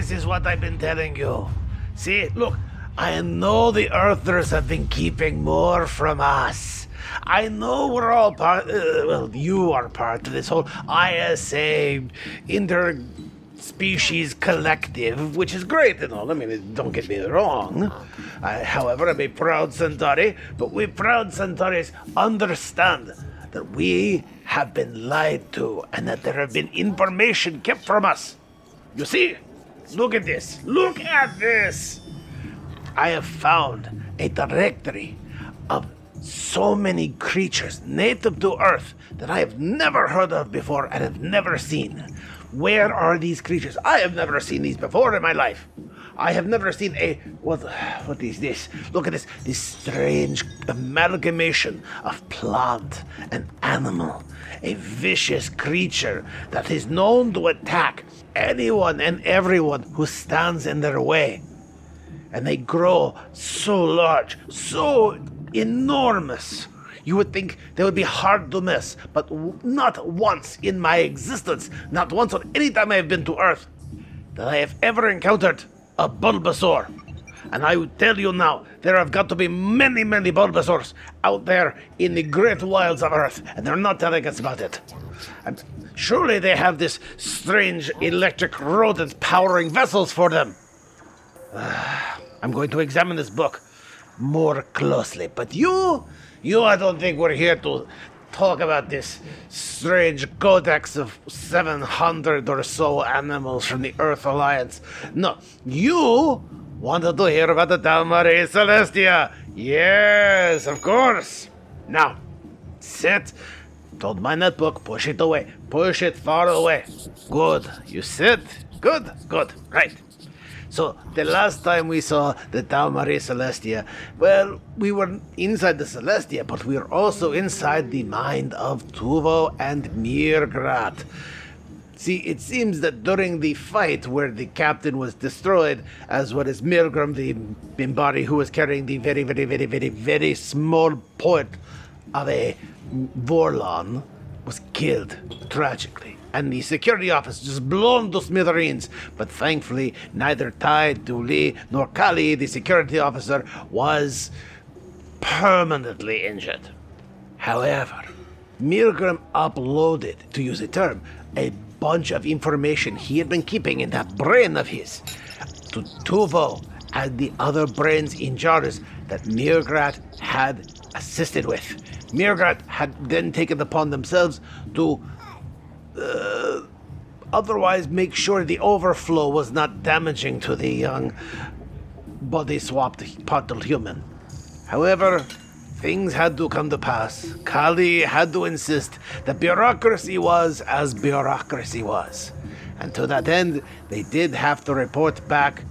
This is what I've been telling you. See, look, I know the Earthers have been keeping more from us. I know we're all part, uh, well, you are part of this whole ISA interspecies collective, which is great and all. I mean, don't get me wrong. I, however, I'm a proud Centauri, but we proud Centauris understand that we have been lied to and that there have been information kept from us. You see? Look at this. Look at this. I have found a directory of so many creatures native to Earth that I have never heard of before and have never seen. Where are these creatures? I have never seen these before in my life. I have never seen a what what is this? Look at this this strange amalgamation of plant and animal. A vicious creature that is known to attack anyone and everyone who stands in their way. And they grow so large, so enormous. You would think they would be hard to miss, but w- not once in my existence, not once on any time I have been to Earth, that I have ever encountered a Bulbasaur. And I would tell you now, there have got to be many, many Bulbasaurs out there in the great wilds of Earth, and they're not telling us about it. And surely they have this strange electric rodent powering vessels for them. I'm going to examine this book more closely. But you, you, I don't think we're here to talk about this strange codex of 700 or so animals from the Earth Alliance. No, you wanted to hear about the TauMarie Celestia. Yes, of course. Now, sit. Don't mind that book. Push it away. Push it far away. Good. You sit. Good. Good. Right. So the last time we saw the TauMarie Celestia, well, we were inside the Celestia, but we were also inside the mind of Tuvo and Mirgrat. See, it seems that during the fight where the captain was destroyed, as well as Milgram, the Minbari who was carrying the very, very, very, very, very small port of a Vorlon, was killed tragically. And the security office just blown to smithereens. But thankfully, neither Ty, Dooley, nor Kali, the security officer, was permanently injured. However, Milgram uploaded, to use a term, a bunch of information he had been keeping in that brain of his to Tuvo and the other brains in jars that Mirgrat had assisted with. Mirgrat had then taken upon themselves to uh, otherwise make sure the overflow was not damaging to the young body swapped potted human. However, things had to come to pass. Kali had to insist that bureaucracy was as bureaucracy was. And to that end, they did have to report back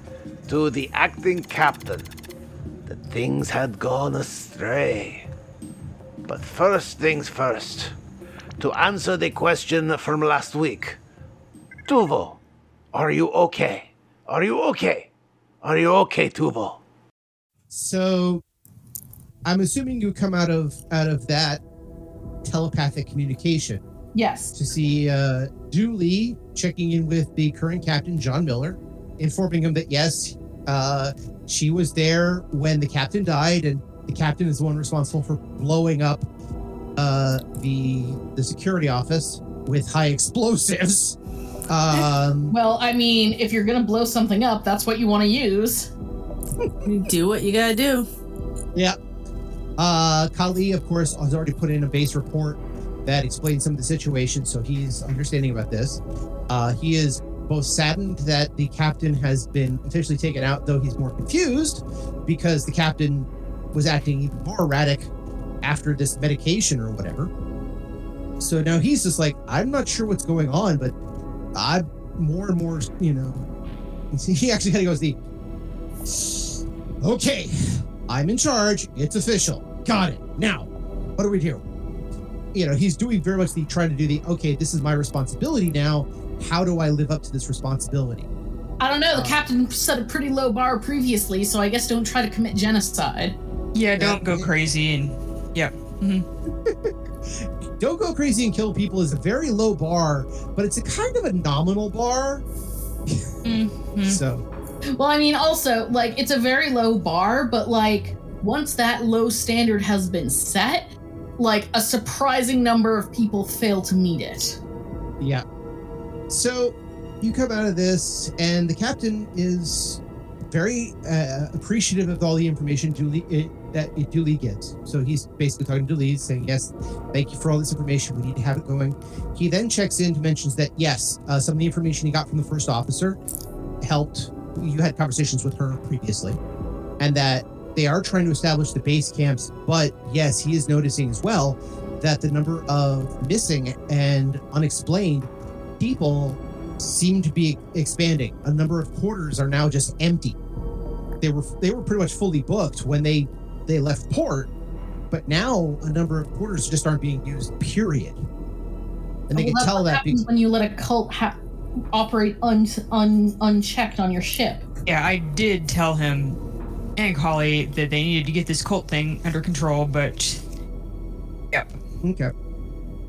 to the acting captain that things had gone astray. But first things first, to answer the question from last week Tuvo, are you okay? Are you okay? Are you okay, Tuvo? So, I'm assuming you come out of out of that telepathic communication Yes. to see uh, Julie checking in with the current captain, John Miller, informing him that yes, uh, she was there when the captain died, and the captain is the one responsible for blowing up uh, the the security office with high explosives. Um, Well, I mean, if you're gonna blow something up, that's what you want to use. You do what you gotta do. Yeah. Uh, Kali, of course, has already put in a base report that explains some of the situation, so he's understanding about this. Uh, he is both saddened that the captain has been officially taken out, though he's more confused because the captain was acting even more erratic after this medication or whatever. So now he's just like, I'm not sure what's going on, but I'm more and more, you know, he actually kind of goes the, okay, I'm in charge. It's official. Got it. Now, what do we do? You know, he's doing very much the trying to do the, okay, this is my responsibility now. How do I live up to this responsibility? I don't know. The Uh, captain set a pretty low bar previously, so I guess don't try to commit genocide. Yeah, don't go crazy and yeah. hmm Don't go crazy and kill people is a very low bar, but it's a kind of a nominal bar. Mhm. So, Well, I mean, also, like, it's a very low bar, but like, once that low standard has been set, like, a surprising number of people fail to meet it. Yeah. So you come out of this, and the captain is very uh, appreciative of all the information Dooley, uh, that Dooley gets. So he's basically talking to Dooley, saying, Yes, thank you for all this information. We need to have it going. He then checks in to mentions that, yes, uh, some of the information he got from the first officer helped. You had conversations with her previously, and that they are trying to establish the base camps. But yes, he is noticing as well that the number of missing and unexplained people seem to be expanding. A number of quarters are now just empty. They were they were pretty much fully booked when they they left port, but now a number of quarters just aren't being used. Period. And they Well, can tell what that because when you let a cult ha- operate un- un- unchecked on your ship. Yeah, I did tell him and Holly that they needed to get this cult thing under control, but yep. okay.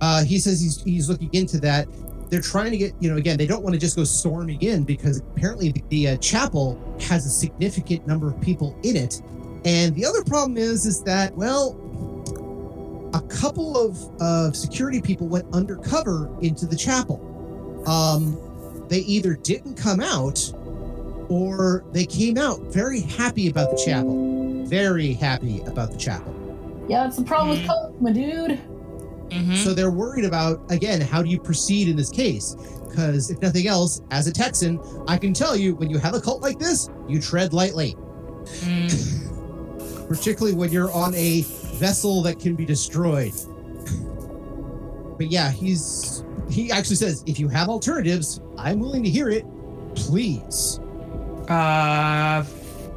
Uh, he says he's he's looking into that. They're trying to get you know again they don't want to just go storming in because apparently the, the uh, chapel has a significant number of people in it, and the other problem is is that well a couple of uh, security people went undercover into the chapel. Um, they either didn't come out or they came out very happy about the chapel. Very happy about the chapel. Yeah, that's the problem with cult, my dude. Mhm. So they're worried about, again, how do you proceed in this case? Because if nothing else, as a Texan, I can tell you when you have a cult like this, you tread lightly, Mm, particularly when you're on a vessel that can be destroyed. But yeah, he's he actually says, if you have alternatives, I'm willing to hear it. Please. uh,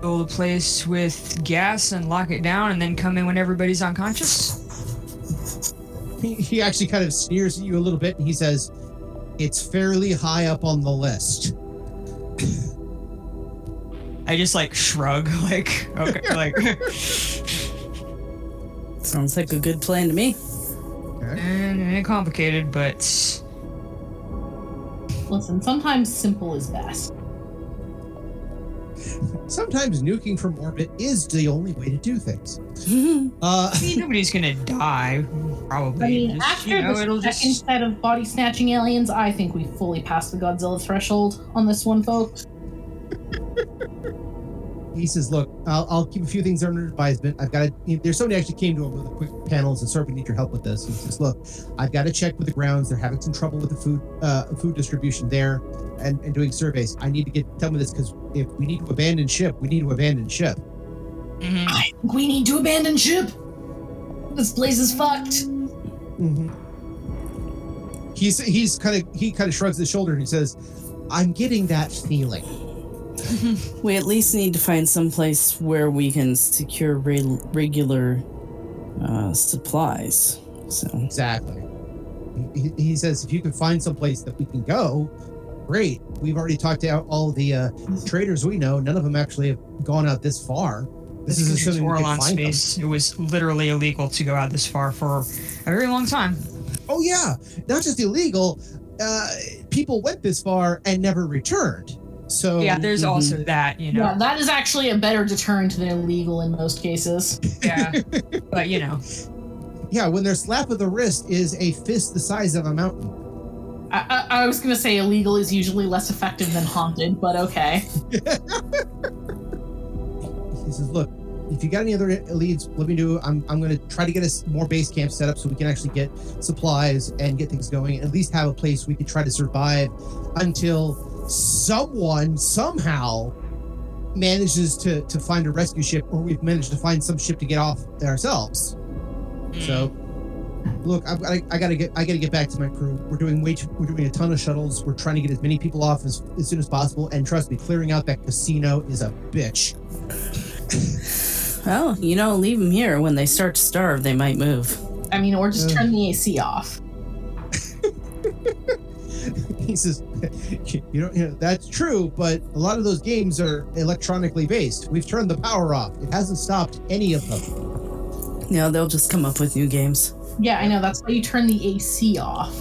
fill the place with gas and lock it down, and then come in when everybody's unconscious. He, he actually kind of sneers at you a little bit and he says, It's fairly high up on the list. I just like shrug, like okay, like Sounds like a good plan to me. and, and complicated, but Listen, sometimes simple is best. Sometimes nuking from orbit is the only way to do things. Uh, I mean, nobody's gonna die. Probably. I mean, Just, after you know, the it'll second just set of body snatching aliens, I think we fully passed the Godzilla threshold on this one, folks. He says, "Look, I'll, I'll keep a few things under advisement. I've got to. There's somebody actually came to him with a quick panels and said, "We need your help with this." He says, "Look, I've got to check with the grounds. They're having some trouble with the food, uh, food distribution there, and, and doing surveys. I need to get done with this because if we need to abandon ship, we need to abandon ship." Mhm. I think we need to abandon ship. This place is fucked. Mm-hmm. He's he's kind of he kind of shrugs his shoulder and he says, "I'm getting that feeling." We at least need to find some place where we can secure re- regular uh, supplies. So Exactly. He, he says, "If you can find some place that we can go, great. We've already talked to all the uh, traders we know. None of them actually have gone out this far. This is Because it's assuming we can Vorlon find them. space. It was literally illegal to go out this far for a very long time. Oh yeah, not just illegal. Uh, people went this far and never returned. So Yeah, there's Mhm. also that, you know. Yeah, that is actually a better deterrent than illegal in most cases. Yeah, but you know, yeah, when their slap of the wrist is a fist the size of a mountain. I, I, I was gonna say illegal is usually less effective than haunted, but okay. He says, "Look, if you got any other leads, let me know. I'm I'm going to try to get us more base camp set up so we can actually get supplies and get things going. At least have a place we can try to survive until someone somehow manages to to find a rescue ship, or we've managed to find some ship to get off ourselves. Hmm. So Look, I, I, I gotta get I gotta get back to my crew. We're doing way too, we're doing a ton of shuttles. We're trying to get as many people off as, as soon as possible. And trust me, clearing out that casino is a bitch. Well, you know, leave them here. When they start to starve, they might move. I mean, or just Ugh. turn the AC off. He says, you know, you know, that's true, but a lot of those games are electronically based. We've turned the power off. It hasn't stopped any of them. You know, they'll just come up with new games. Yeah, I know. That's why you turn the AC off.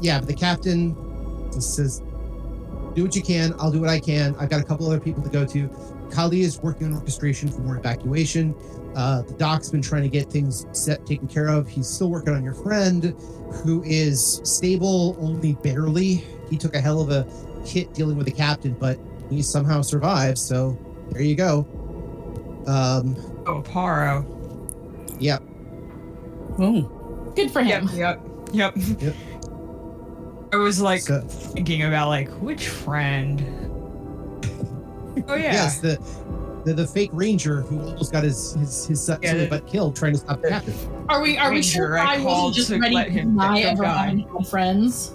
Yeah, but the captain just says, do what you can. I'll do what I can. I've got a couple other people to go to. Kali is working on orchestration for more evacuation. Uh, the doc's been trying to get things set, taken care of. He's still working on your friend, who is stable only barely. He took a hell of a hit dealing with the captain, but he somehow survived. So there you go. Um, Oh, Paro. yep. Oh, Good for him. Yep, yep, yep. Yep. I was like So- thinking about like which friend. Oh yeah. Yes, the, the the fake ranger who almost got his his his son Yeah, the- butt killed trying to stop the captain. Are we? Are we sure I I wasn't just ready to him deny pick the ever having had friends?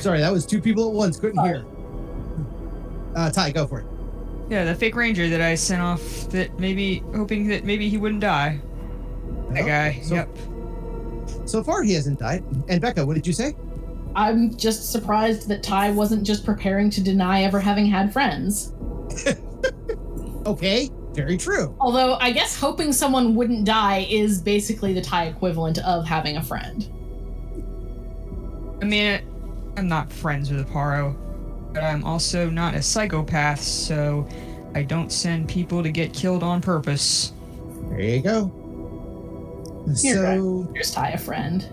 Sorry, that was two people at once. Couldn't hear. Uh, Ty, go for it. Yeah, the fake ranger that I sent off that maybe hoping that maybe he wouldn't die. That Well, guy. So, yep. so far, he hasn't died. And Becca, what did you say? I'm just surprised that Ty wasn't just preparing to deny ever having had friends. Okay, very true. Although I guess hoping someone wouldn't die is basically the Ty equivalent of having a friend. I mean, I'm not friends with Paro, but I'm also not a psychopath, so I don't send people to get killed on purpose. There you go. Here, So, Here's Ty a friend.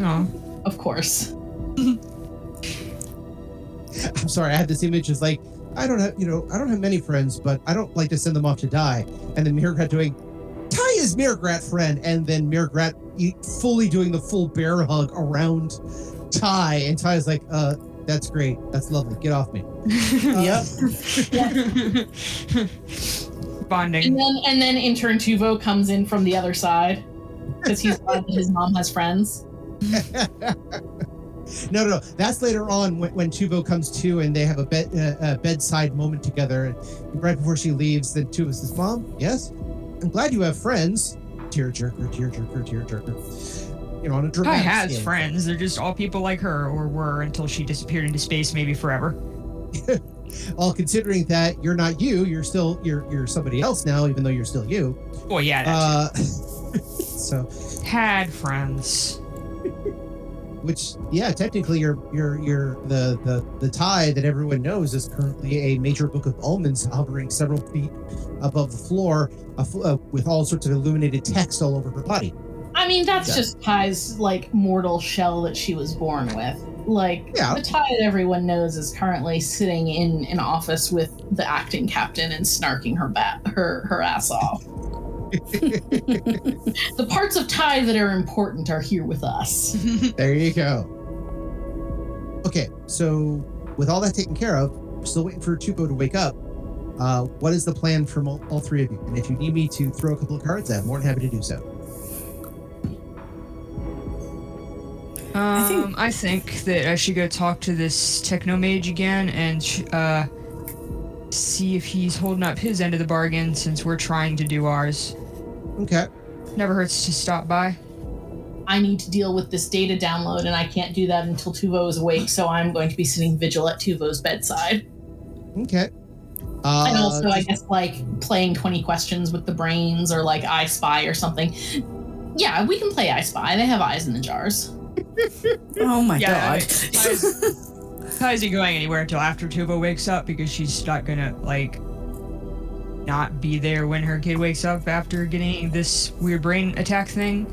Oh, Of course. I'm sorry, I had this image. It's like I don't have, you know, I don't have many friends, but I don't like to send them off to die. And then Mirgrat doing, Ty is Mirgrat friend, and then Mirgrat e- fully doing the full bear hug around Ty, and Ty's like, uh, that's great, that's lovely, get off me. yep. And Bonding. then and then intern Tuvo comes in from the other side because he's glad that his mom has friends. No, no, no. That's later on when, when Tuvo comes to and they have a bed uh, a bedside moment together. And right before she leaves, then Tuvo says, "Mom, yes, I'm glad you have friends." Tearjerker, tearjerker, tearjerker. You know, on a dramatic has scale. friends. They're just all people like her, or were until she disappeared into space, maybe forever. All considering that you're not you, you're still you're you're somebody else now, even though you're still you. Well, yeah, that's Uh, so, had friends. Which yeah, technically you're you're you're the the the Ty that everyone knows is currently a major book of omens hovering several feet above the floor, uh, uh, with all sorts of illuminated text all over her body. I mean, that's Yeah. just Ty's like mortal shell that she was born with. Like Yeah. the Ty that everyone knows is currently sitting in an office with the acting captain and snarking her bat her her ass off. the parts of Ty that are important are here with us. There you go. Okay, so with all that taken care of, we're still waiting for Tuvo to wake up. Uh, what is the plan from all, all three of you? And if you need me to throw a couple of cards, I'm more than happy to do so. Um, think- I think that I should go talk to this techno mage again and sh- uh, see if he's holding up his end of the bargain since we're trying to do ours. Okay. Never hurts to stop by. I need to deal with this data download, and I can't do that until Tuvo is awake. So I'm going to be sitting vigil at Tuvo's bedside, Okay. Uh, and also I guess like playing twenty questions with the brains, or like I Spy or something. Yeah, we can play I Spy. They have eyes in the jars. Oh my Yeah, god. Ty's, Ty's not going anywhere until after Tuvo wakes up because she's not gonna like not be there when her kid wakes up after getting this weird brain attack thing.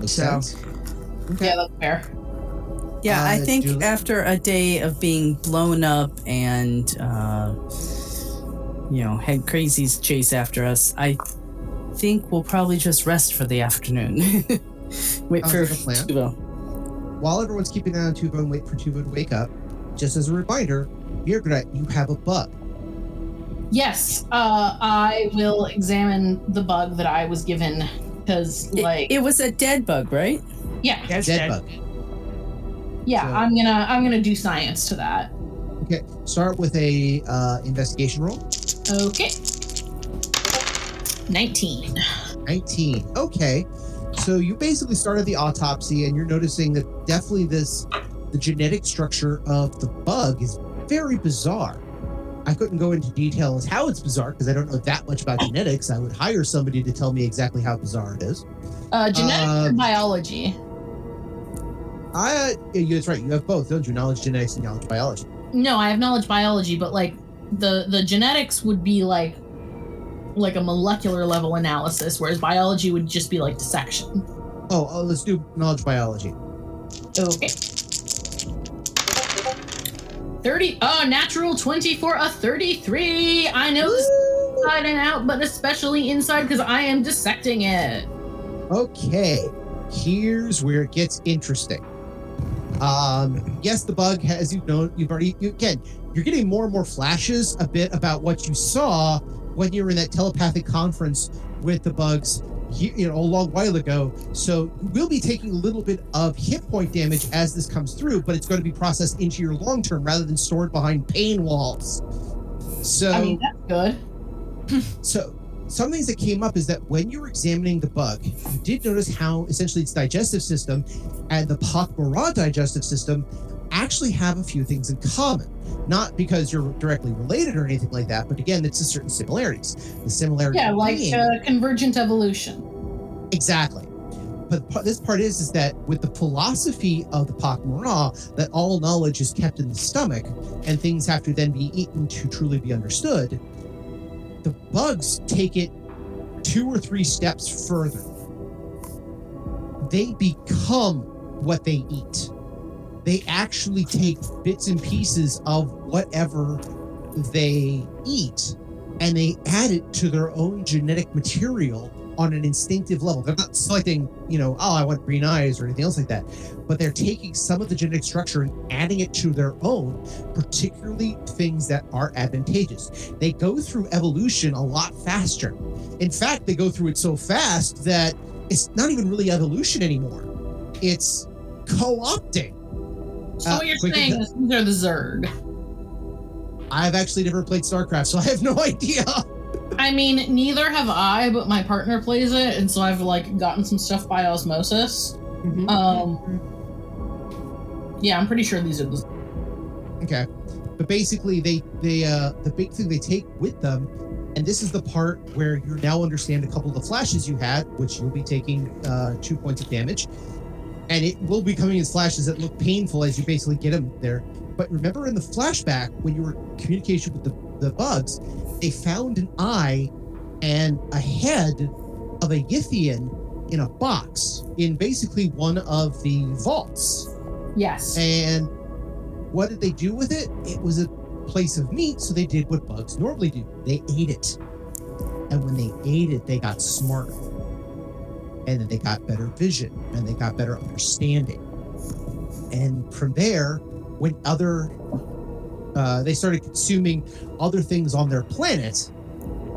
makes so- sense. Okay. Yeah, that's fair. Yeah, I Uh, think do- after a day of being blown up and, uh, you know, had crazies chase after us, I think we'll probably just rest for the afternoon. Wait Sounds for like. Tuvo. While everyone's keeping an eye on Tuvo and wait for Tuvo to wake up, just as a reminder, Mirgrat, you have a bug. Yes, uh, I will examine the bug that I was given because like it, was a dead bug, right? yeah, That's Dead dead. bug. yeah. So- I'm gonna I'm gonna do science to that. Okay. Start with a uh, investigation roll. Okay. Nineteen. 19. Okay. So you basically started the autopsy and you're noticing that definitely this the genetic structure of the bug is very bizarre. I couldn't go into detail as how it's bizarre because I don't know that much about genetics. I would hire somebody to tell me exactly how bizarre it is. Uh, genetics and biology. I yeah, that's right. You have both, don't you? Knowledge genetics and knowledge biology. No, I have knowledge biology, but like the the genetics would be like like a molecular level analysis, whereas biology would just be like dissection. Oh, oh let's do knowledge biology. Okay. 30 oh natural 20 for a 33 i know this is inside and out but especially inside because i am dissecting it. Okay, here's where it gets interesting. Um, yes, the bug has you know you've already you, again you're getting more and more flashes a bit about what you saw when you were in that telepathic conference with the bugs you, know a long while ago. So you will be taking a little bit of hit point damage as this comes through, but it's going to be processed into your long term rather than stored behind pain walls. So i mean that's good so some things that came up is that when you were examining the bug, you did notice how essentially its digestive system and the Pak'ma'ra digestive system actually have a few things in common. Not because you're directly related or anything like that, but again, it's a certain similarities. The similarity yeah like being- uh, convergent evolution Exactly. But this part is is that with the philosophy of the Pak'ma'ra, that all knowledge is kept in the stomach, and things have to then be eaten to truly be understood. The bugs take it two or three steps further. They become what they eat. They actually take bits and pieces of whatever they eat and they add it to their own genetic material on an instinctive level. They're not selecting, you know, oh, I want green eyes or anything else like that, but they're taking some of the genetic structure and adding it to their own, particularly things that are advantageous. They go through evolution a lot faster. In fact, they go through it so fast that it's not even really evolution anymore. It's co-opting. so Uh, what you're saying is these are the zerg I've actually never played StarCraft, so I have no idea. I mean neither have i but my partner plays it and so i've like gotten some stuff by osmosis um yeah i'm pretty sure these are the Okay. But basically they they uh the big thing they take with them and this is the part where you now understand a couple of the flashes you had, which you'll be taking uh two points of damage. And it will be coming as flashes that look painful as you basically get them there. But remember in the flashback when you were communication with the, the bugs, they found an eye and a head of a Yithian in a box in basically one of the vaults. yes And what did they do with it? It was a place of meat, so they did what bugs normally do. They ate it. And when they ate it, they got smarter. And then they got better vision and they got better understanding. And from there, when other uh, they started consuming other things on their planet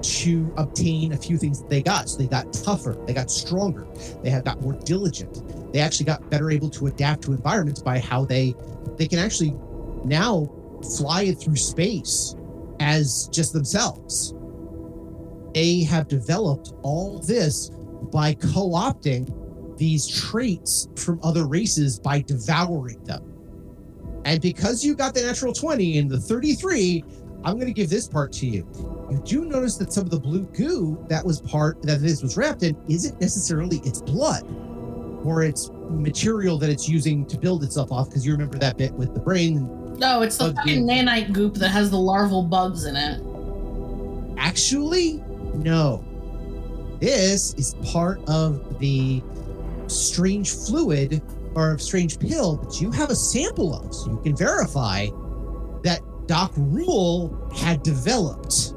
to obtain a few things that they got. So they got tougher, they got stronger, they have got more diligent. They actually got better able to adapt to environments by how they they can actually now fly it through space as just themselves. They have developed all this by co-opting these traits from other races by devouring them. And because you got the natural 20 and the 33, I'm going to give this part to you. You do notice that some of the blue goo that was part that this was wrapped in isn't necessarily its blood or its material that it's using to build itself off because you remember that bit with the brain. no it's the fucking game. nanite goop that has the larval bugs in it Actually, no. This is part of the strange fluid or strange pill that you have a sample of, so you can verify that Doc Rule had developed.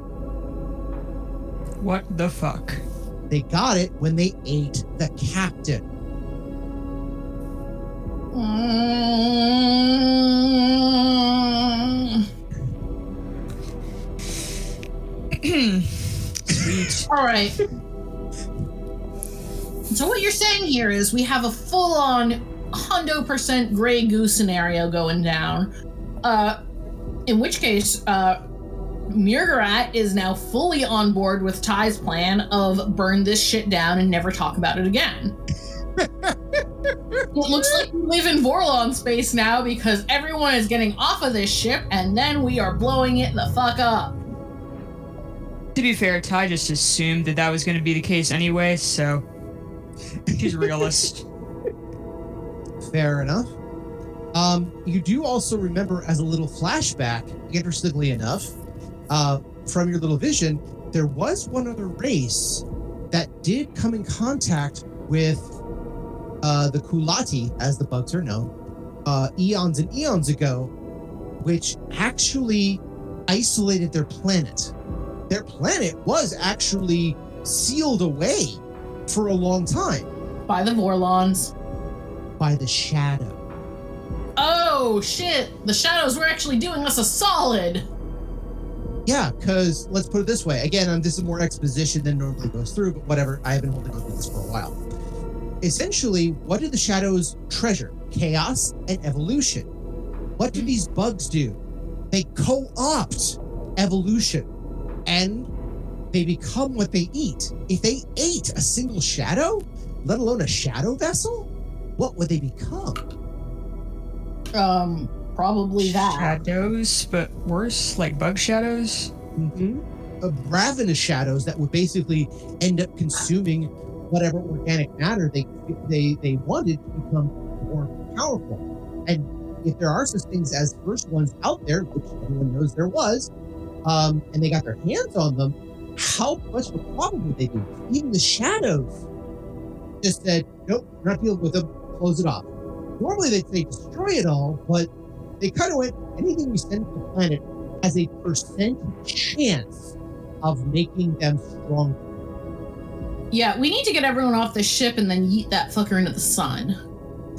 What the fuck? They got it when they ate the captain. Sweet. All right. So what you're saying here is we have a full-on hundo percent gray goose scenario going down. Uh, in which case, uh, Murgarat is now fully on board with Ty's plan of burn this shit down and never talk about it again. it looks like we live in Vorlon space now because everyone is getting off of this ship and then we are blowing it the fuck up. To be fair, Ty just assumed that that was going to be the case anyway, so she's a realist. Fair enough. Um, you do also remember as a little flashback, interestingly enough, uh, from your little vision, there was one other race that did come in contact with uh, the Kulati, as the bugs are known, uh, eons and eons ago, which actually isolated their planet. Their planet was actually sealed away for a long time By the Vorlons. By the shadow. Oh shit! The shadows were actually doing us a solid. Yeah, because let's put it this way. Again, this is more exposition than normally goes through, but whatever. I haven't been holding on to this for a while. Essentially, what do the shadows treasure? Chaos and evolution. What do hmm. these bugs do? They co opt evolution and they become what they eat. If they ate a single shadow, let alone a shadow vessel, what would they become? Um, probably that. Shadows, but worse, like bug shadows. mm-hmm. uh, ravenous shadows that would basically end up consuming whatever organic matter they they they wanted to become more powerful. And if there are such things as first ones out there, which everyone knows there was, um, and they got their hands on them, how much of a problem would they be? Even the shadows just said, "Nope, we're not dealing with them. Close it off." Normally they'd say destroy it all, but they kind of went anything we send to the planet has a percent chance of making them strong. Yeah, we need to get everyone off the ship and then yeet that fucker into the sun.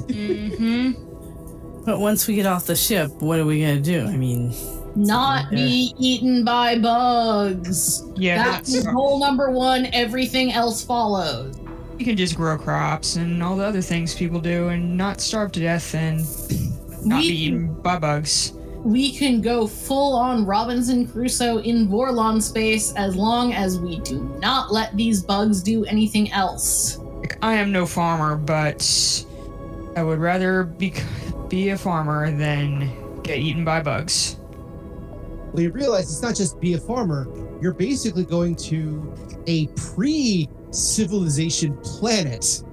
Mm-hmm. But once we get off the ship, what are we gonna do? I mean, Not be eaten by bugs. Yeah, That's that's, goal number one. Everything else follows. You can just grow crops and all the other things people do and not starve to death and not We be eaten by bugs. we can go full on Robinson Crusoe in Vorlon space as long as we do not let these bugs do anything else. I am no farmer, but I would rather be be a farmer than get eaten by bugs. Well, you realize it's not just be a farmer, you're basically going to a pre civilization planet,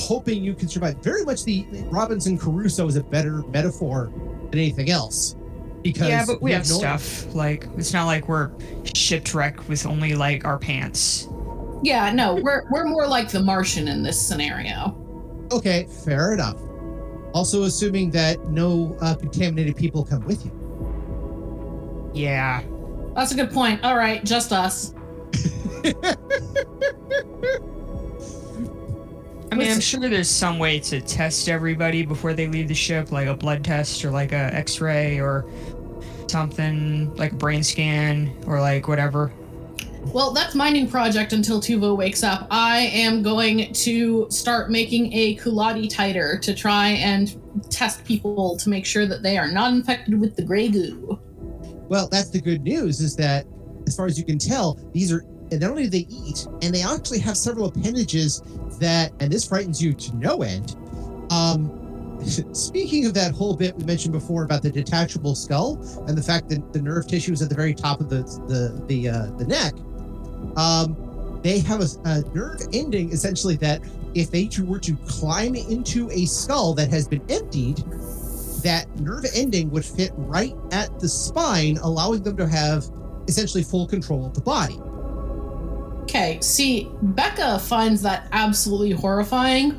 hoping you can survive. Very much the Robinson Crusoe is a better metaphor than anything else. Because yeah, but we you have no- stuff. Like it's not like we're shipwrecked with only like our pants. Yeah, no, we're we're more like the Martian in this scenario. Okay, fair enough. Also, assuming that no uh, contaminated people come with you. Yeah. That's a good point. All right, just us. I mean, I'm sure there's some way to test everybody before they leave the ship, like a blood test or like a X-ray or something, like a brain scan or like whatever. Well, that's my new project until Tuvo wakes up. I am going to start making a Kulati titer to try and test people to make sure that they are not infected with the gray goo. Well, that's the good news is that, as far as you can tell, these are not only do they eat, and they actually have several appendages that, and this frightens you to no end. Um, speaking of that whole bit we mentioned before about the detachable skull and the fact that the nerve tissue is at the very top of the the the uh, the neck, um, they have a, a nerve ending essentially that if they were to climb into a skull that has been emptied, that nerve ending would fit right at the spine, allowing them to have essentially full control of the body. Okay, see, Becca finds that absolutely horrifying.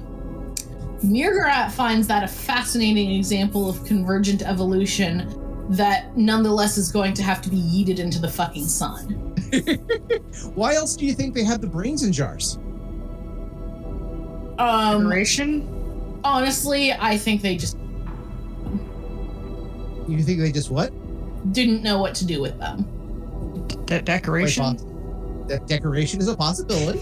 Mirgarat finds that a fascinating example of convergent evolution that nonetheless is going to have to be yeeted into the fucking sun. Why else do you think they have the brains in jars? Um, Decoration? honestly, I think they just You think they just what? didn't know what to do with them. De- decoration? Quite poss- That decoration is a possibility.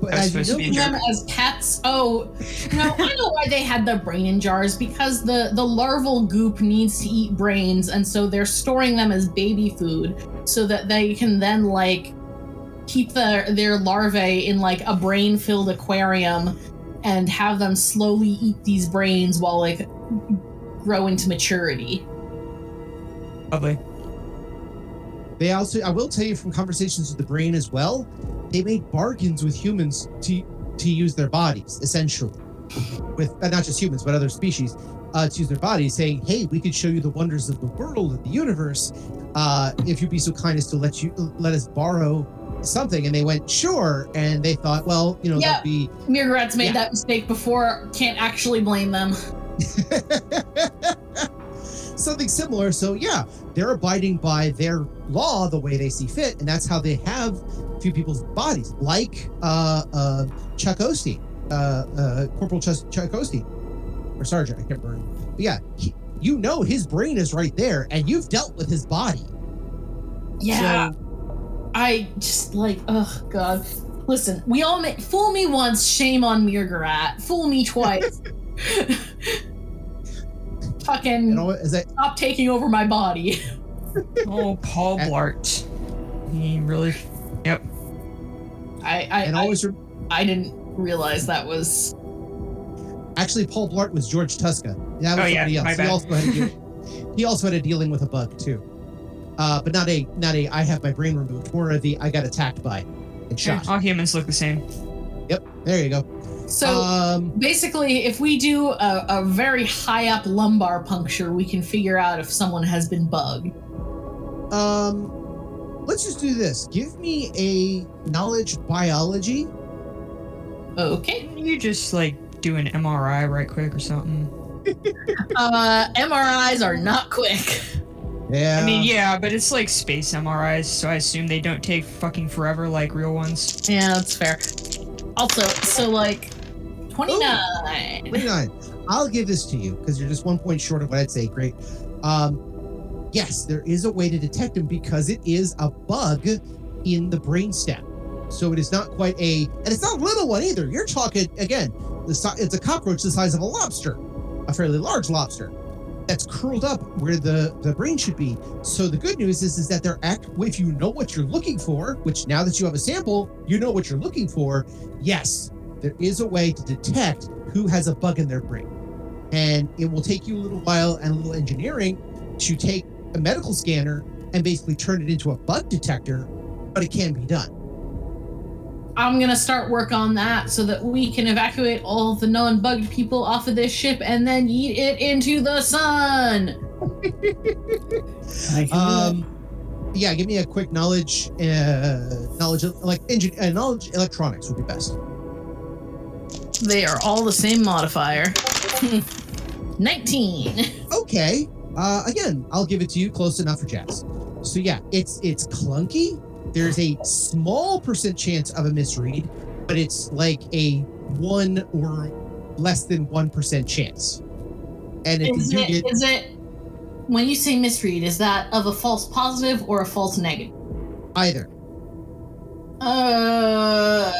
But but That was as you supposed to know, be a Using joke. them as pets. Oh, no, I know why they had their brain in jars because the the larval goop needs to eat brains, and so they're storing them as baby food so that they can then like keep their their larvae in like a brain filled aquarium and have them slowly eat these brains while like grow into maturity. Lovely. They also, I will tell you from conversations with the brain as well, they made bargains with humans to to use their bodies, essentially, with uh, not just humans but other species, uh, to use their bodies, saying, "Hey, we could show you the wonders of the world and the universe, uh, if you'd be so kind as to let you let us borrow something." And they went, "Sure," and they thought, "Well, you know, Yeah. that'd be." Mirgarat's made Yeah. that mistake before. Can't actually blame them. Something similar. So yeah, they're abiding by their law the way they see fit, and that's how they have a few people's bodies, like uh, uh, Chuck Osteen, uh, uh, Corporal Chuck, Chuck Osteen, or Sergeant. I can't remember. But yeah, he, you know his brain is right there, and you've dealt with his body. Yeah. So, I just like, oh god. Listen, we all make fool me once, shame on Mirgarat. Fool me twice. Fucking you know, as I stop taking over my body. Oh, Paul And- Blart. He really. Yep. I I, and I, always re- I didn't realize that was actually Paul Blart was George Tuska. That was Oh, yeah, somebody else. my He bad. also had a deal, he also had a dealing with a bug too, uh, but not a not a I have my brain removed. More of the I got attacked by and shot. all humans look the same. Yep, there you go. So um, basically if we do a, a very high up lumbar puncture, we can figure out if someone has been bugged. um, let's just do this. Give me a knowledge biology. Okay. Can you just like do an MRI right quick or something? Uh MRIs are not quick. Yeah. I mean, yeah, but it's like space MRIs, so I assume they don't take fucking forever like real ones. Yeah, that's fair. Also, so like 29. 29. I'll give this to you because you're just one point short of what I'd say. Great. Um, yes, there is a way to detect them because it is a bug in the brainstem. So it is not quite a, and it's not a little one either. You're talking again. The it's a cockroach the size of a lobster, a fairly large lobster that's curled up where the the brain should be. So the good news is is that they're act. If you know what you're looking for, which now that you have a sample, you know what you're looking for. Yes, there is a way to detect who has a bug in their brain. And it will take you a little while and a little engineering to take a medical scanner and basically turn it into a bug detector, but it can be done. I'm gonna start work on that so that we can evacuate all the non-bugged people off of this ship and then eat it into the sun. I can do that. Um, yeah, give me a quick knowledge, uh, knowledge like engine, uh, knowledge electronics would be best. They are all the same modifier. 19. Okay. Uh, again, I'll give it to you close enough for Jazz. So yeah, it's it's clunky. There's a small percent chance of a misread, but it's like a one or less than one percent chance. And if Is you it, get is it when you say misread, is that of a false positive or a false negative? either, Uh,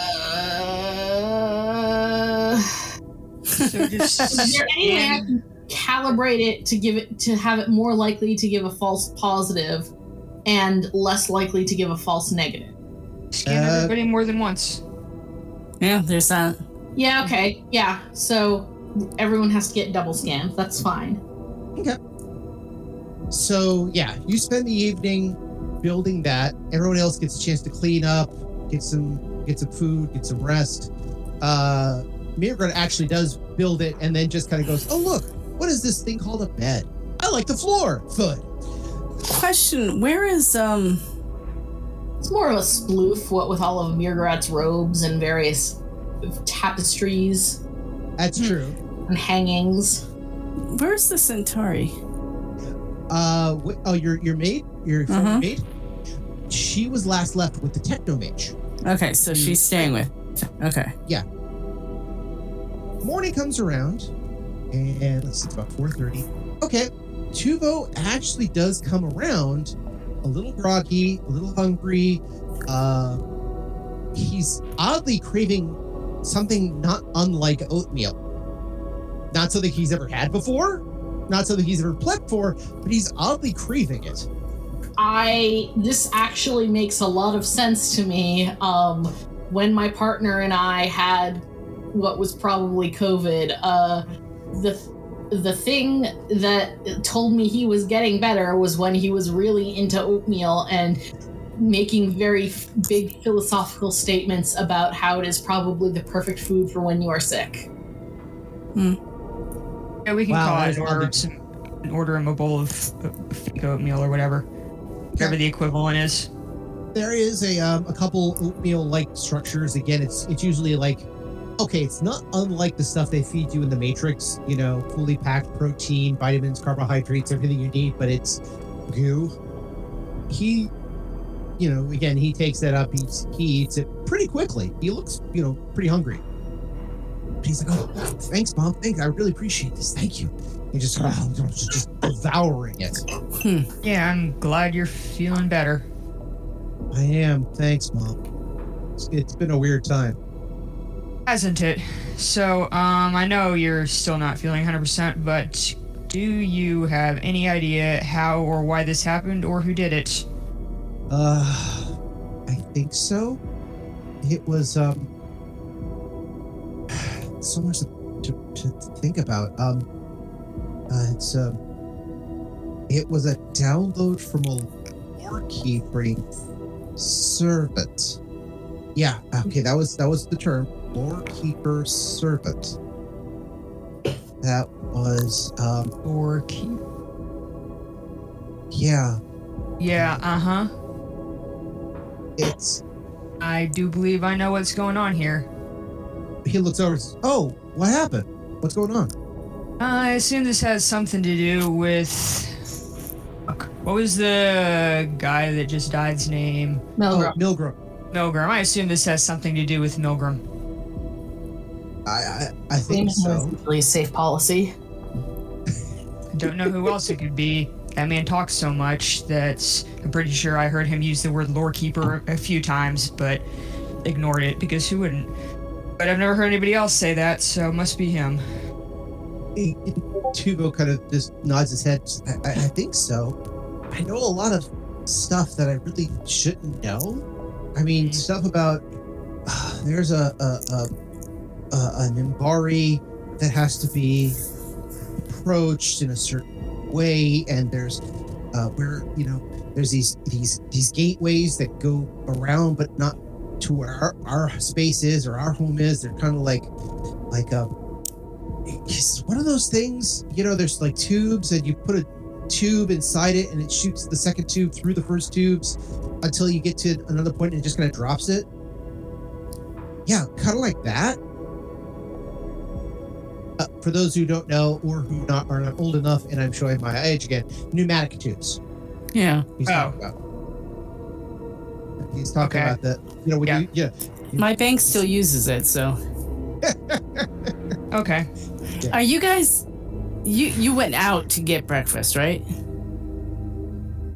So just is there any way I can calibrate it to give it to have it more likely to give a false positive and less likely to give a false negative? scan Uh, everybody more than once. yeah, there's that. Yeah, okay. Yeah. So everyone has to get double scanned. That's fine. Okay. So yeah, you spend the evening building that. Everyone else gets a chance to clean up, get some get some food, get some rest. Uh Mirgren actually does build it and then just kind of goes, Oh look, what is this thing called a bed? I like the floor. Foot. Question: Where is um? It's more of a sploof, what with all of Mirgarat's robes and various tapestries That's true. and hangings. Where's the Centauri? Uh wh- oh your your maid? Your former maid? She was last left with the technomage. Okay, so she's staying with. Okay. Morning comes around and let's see it's about 4.30 okay tuvo actually does come around a little groggy a little hungry uh he's oddly craving something not unlike oatmeal. Not something he's ever had before, not something he's ever pled for, but he's oddly craving it. I this actually makes a lot of sense to me. Um, when my partner and I had what was probably COVID, uh, the the thing that told me he was getting better was when he was really into oatmeal and making very f- big philosophical statements about how it is probably the perfect food for when you are sick. Hmm. Yeah, we can Wow, call that it is and order, odd. some, and order him a bowl of fake oatmeal or whatever. Whatever the equivalent is. There is a um, a couple oatmeal-like structures. Again, it's it's usually like okay, it's not unlike the stuff they feed you in the Matrix. You know, fully packed protein, vitamins, carbohydrates, everything you need, but it's goo. He, you know, again, he takes that up. He eats, he eats it pretty quickly. He looks, you know, pretty hungry. He's like, "Oh, thanks, mom. Thanks. I really appreciate this. Thank you." He just, just, just devouring it. Hmm. Yeah, I'm glad you're feeling better. I am. Thanks, mom. It's, it's been a weird time. Hasn't it? So, um, I know you're still not feeling 100%, but do you have any idea how or why this happened or who did it? Uh, I think so. It was um so much to, to, think about. Um, uh, it's um, it was a download from a lorekeeping servant. Yeah, okay, that was that was the term, lorekeeper servant. That was um, Or keep. yeah, Yeah, uh huh. it's I do believe I know what's going on here. he looks over. and says, Oh, what happened? What's going on? I assume this has something to do with. What was the guy that just died's name? Milgram. Oh, Milgram. Milgram. I assume this has something to do with Milgram. I I, I think so. Really safe policy. I don't know who else it could be. That man talks so much that I'm pretty sure I heard him use the word lorekeeper a few times, but ignored it because who wouldn't? But I've never heard anybody else say that, so it must be him. Tuvo kind of just nods his head. I, I, I think so. I know a lot of stuff that I really shouldn't know. I mean, Mhm. stuff about uh, there's a, a, a, a an Imbari that has to be approached in a certain way, and there's uh, where you know there's these these these gateways that go around, but not to where our, our space is or our home is. They're kind of like like um it's one of those things you know there's like tubes and you put a tube inside it and it shoots the second tube through the first tubes until you get to another point and it just kind of drops it yeah kind of like that uh, for those who don't know or who not are not old enough and i'm showing my age again pneumatic tubes Yeah. he's Oh. talking about he's talking Okay. about that you know when Yeah. you yeah My bank still uses it, so. Okay. Are you guys. You you went out to get breakfast, right?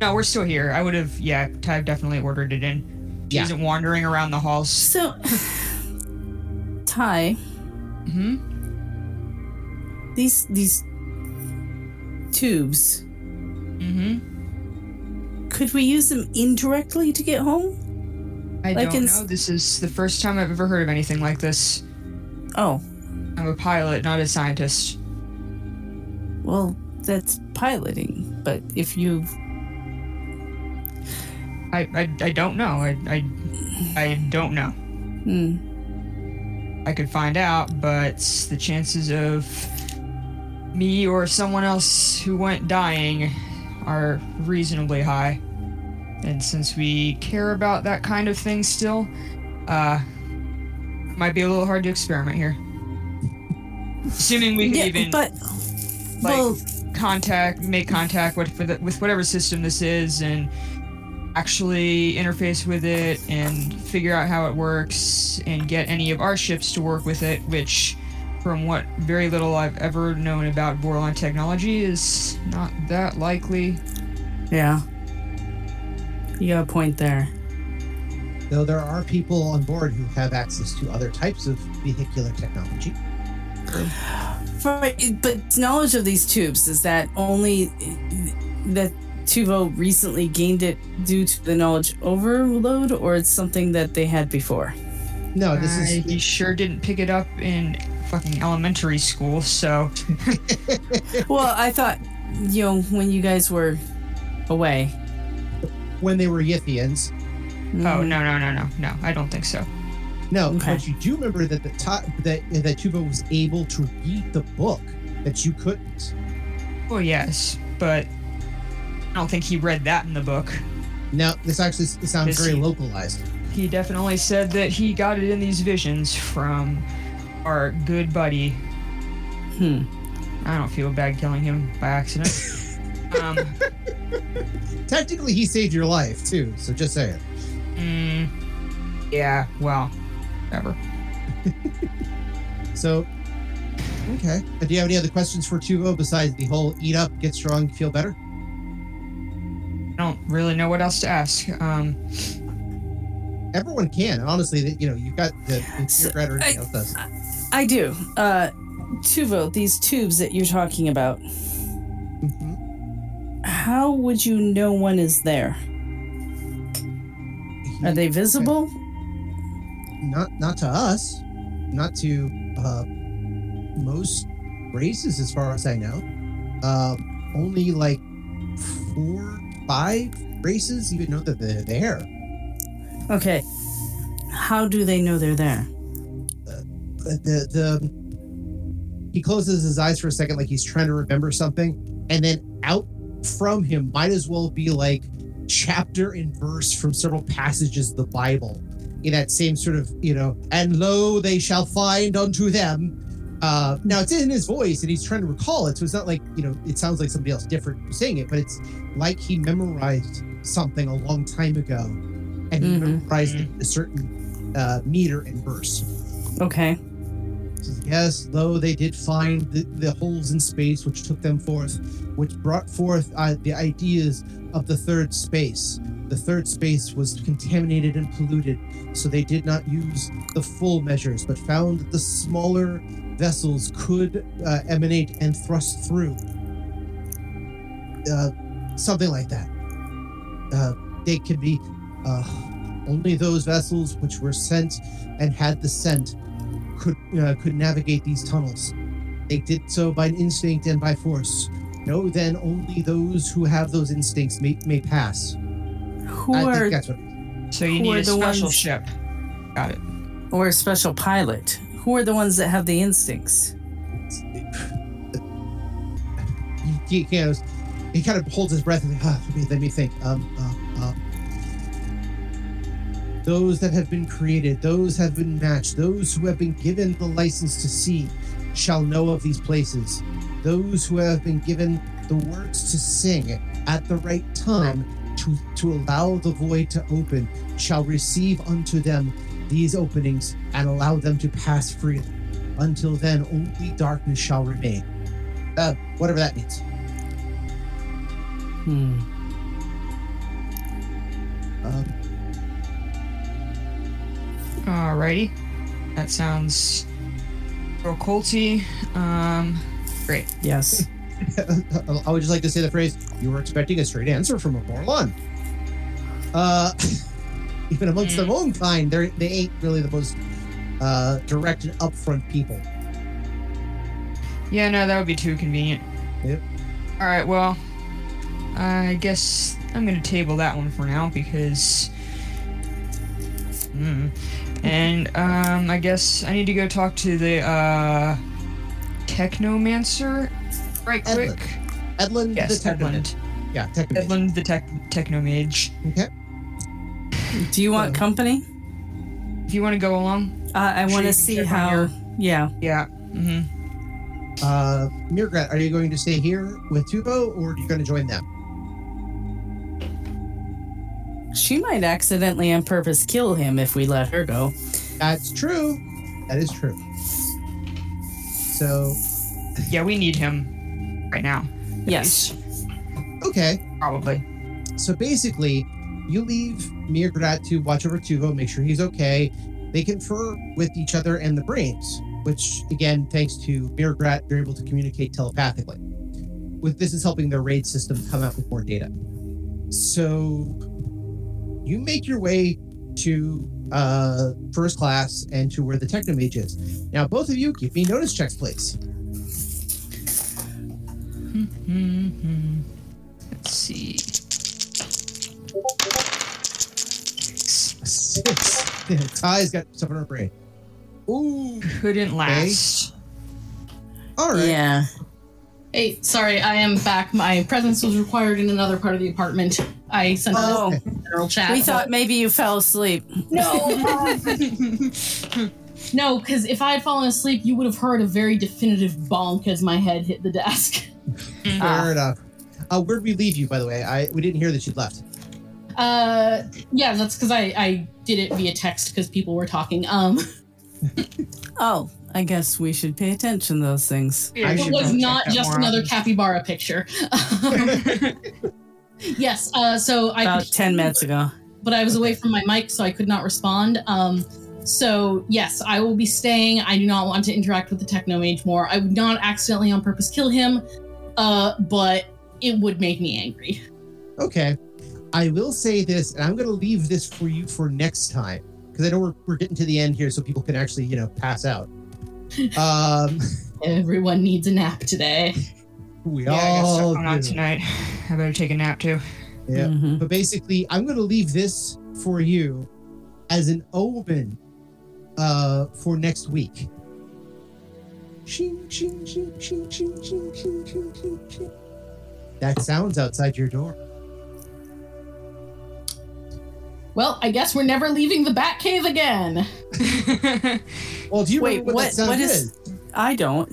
No, we're still here. I would have, yeah, Ty definitely ordered it in. She Yeah. isn't wandering around the halls. So. Ty, hmm these these tubes, hmm could we use them indirectly to get home? I Like don't know. This is the first time I've ever heard of anything like this. Oh, I'm a pilot, not a scientist. well, that's piloting. But if you I, I, I don't know. I, I, I don't know. hmm, I could find out, but the chances of me or someone else who went dying are reasonably high. And since we care about that kind of thing still, uh, might be a little hard to experiment here. Assuming we can yeah, even but like well, contact, make contact with for the, with whatever system this is, and actually interface with it and figure out how it works and get any of our ships to work with it, which, from what very little I've ever known about Borderline technology, is not that likely. yeah, you got a point there. Though there are people on board who have access to other types of vehicular technology. Right, but knowledge of these tubes is that only that Tuvo recently gained it due to the knowledge overload, or it's something that they had before? No, this is. I is sure didn't pick it up in fucking elementary school, so Well, I thought, you know, when you guys were away. when they were Yithians. Mm. Oh no no no no no! I don't think so. No, Okay. but you do remember that the top that that Tuvo was able to read the book that you couldn't. Well, yes, but I don't think he read that in the book. Now, this actually sounds very he- localized. He definitely said that he got it in these visions from our good buddy. Hmm. I don't feel bad killing him by accident. um, Technically, he saved your life too. So just saying. mm, yeah, well, ever. So, okay. Do you have any other questions for Tuvo besides the whole eat up, get strong, feel better? I don't really know what else to ask. Um, Everyone can. Honestly, that you know, you've got the, the So, your or anything I- else does. I do. Uh, Tuvo, these tubes that you're talking about, Mhm. how would you know one is there? Are they visible? Not not to us, not to uh, most races, as far as I know. Um, only like four, five races even know that they're there. Okay. How do they know they're there? The the he closes his eyes for a second, like he's trying to remember something, and then out from him might as well be like chapter and verse from several passages of the Bible in that same sort of you know, and lo, they shall find unto them. Uh, now it's in his voice, and he's trying to recall it, so it's not like you know, it sounds like somebody else different saying it, but it's like he memorized something a long time ago, and he Mhm. memorized a certain uh, meter and verse. Okay. Yes, though they did find the, the holes in space which took them forth, which brought forth uh, the ideas of the third space. The third space was contaminated and polluted, so they did not use the full measures, but found that the smaller vessels could uh, emanate and thrust through. Uh, something like that. Uh, they could be uh, only those vessels which were sent and had the scent could uh, could navigate these tunnels. They did so by instinct and by force. No, then only those who have those instincts may, may pass. Who I are think that's what. so you need a special ones- ship. Got it. or a special pilot? Who are the ones that have the instincts? He, he, kind of, he kind of holds his breath and ah, let me let me think. Um, uh, those that have been created, those have been matched, those who have been given the license to see, shall know of these places. Those who have been given the words to sing at the right time to, to allow the void to open shall receive unto them these openings and allow them to pass freely. Until then, only darkness shall remain. Uh, whatever that means. Hmm. Um, Alrighty. That sounds real culty. Um, great. Yes. I would just like to say the phrase, you were expecting a straight answer from a Vorlon. Uh, even amongst their own kind, they're, they ain't really the most uh, direct and upfront people. Yeah, no, that would be too convenient. Yep. All right, well, I guess I'm gonna table that one for now because. Hmm. And um, I guess I need to go talk to the uh, technomancer right quick. Edlund. Edlund Yes, the Technoman. Edlund. Yeah, Technoman. Edlund the tech technomage. Okay. Do you want company? If you want to go along, Uh, I want to see how. Yeah. yeah. Mm-hmm. Uh, Mirgrat, are you going to stay here with Tuvo or are you going to join them? She might accidentally on purpose kill him if we let her go. That's true. That is true. So, Yeah, we need him right now. Yes. okay. Probably. So basically, you leave Mirgrat to watch over Tuvo, make sure he's okay. They confer with each other and the brains, which again, thanks to Mirgrat, they're able to communicate telepathically. With this is helping their raid system come out with more data. So you make your way to uh, first class and to where the technomage is. Now, both of you give me notice checks, please. Let's see. Six. Ty's got stuff on her brain. Ooh. Couldn't last. All right. Yeah. Hey, sorry, I am back. My presence was required in another part of the apartment. I sent Oh. a general chat. We thought maybe you fell asleep. no, no, because if I had fallen asleep, you would have heard a very definitive bonk as my head hit the desk. Fair Ah. enough. Uh, where'd we leave you, by the way? I we didn't hear that you'd left. Uh, yeah, that's because I I did it via text because people were talking. Um, Oh, I guess we should pay attention to those things. Yeah, it was not just another often. capybara picture. Yes. Uh, so I About could 10 minutes ago. but I was away from my mic, so I could not respond. Um, so yes, I will be staying. I do not want to interact with the techno mage more. I would not accidentally on purpose kill him, uh, but it would make me angry. Okay. I will say this, and I'm going to leave this for you for next time because I know we're, we're getting to the end here, so people can actually you know pass out. Um, Everyone needs a nap today. We yeah, all I going do. tonight. I better take a nap too. Yeah. Mm-hmm. But basically, I'm going to leave this for you as an open uh, for next week. That sounds outside your door. Well, I guess we're never leaving the Bat Cave again. well, do you Wait, what, what, that sound what is? is? I don't.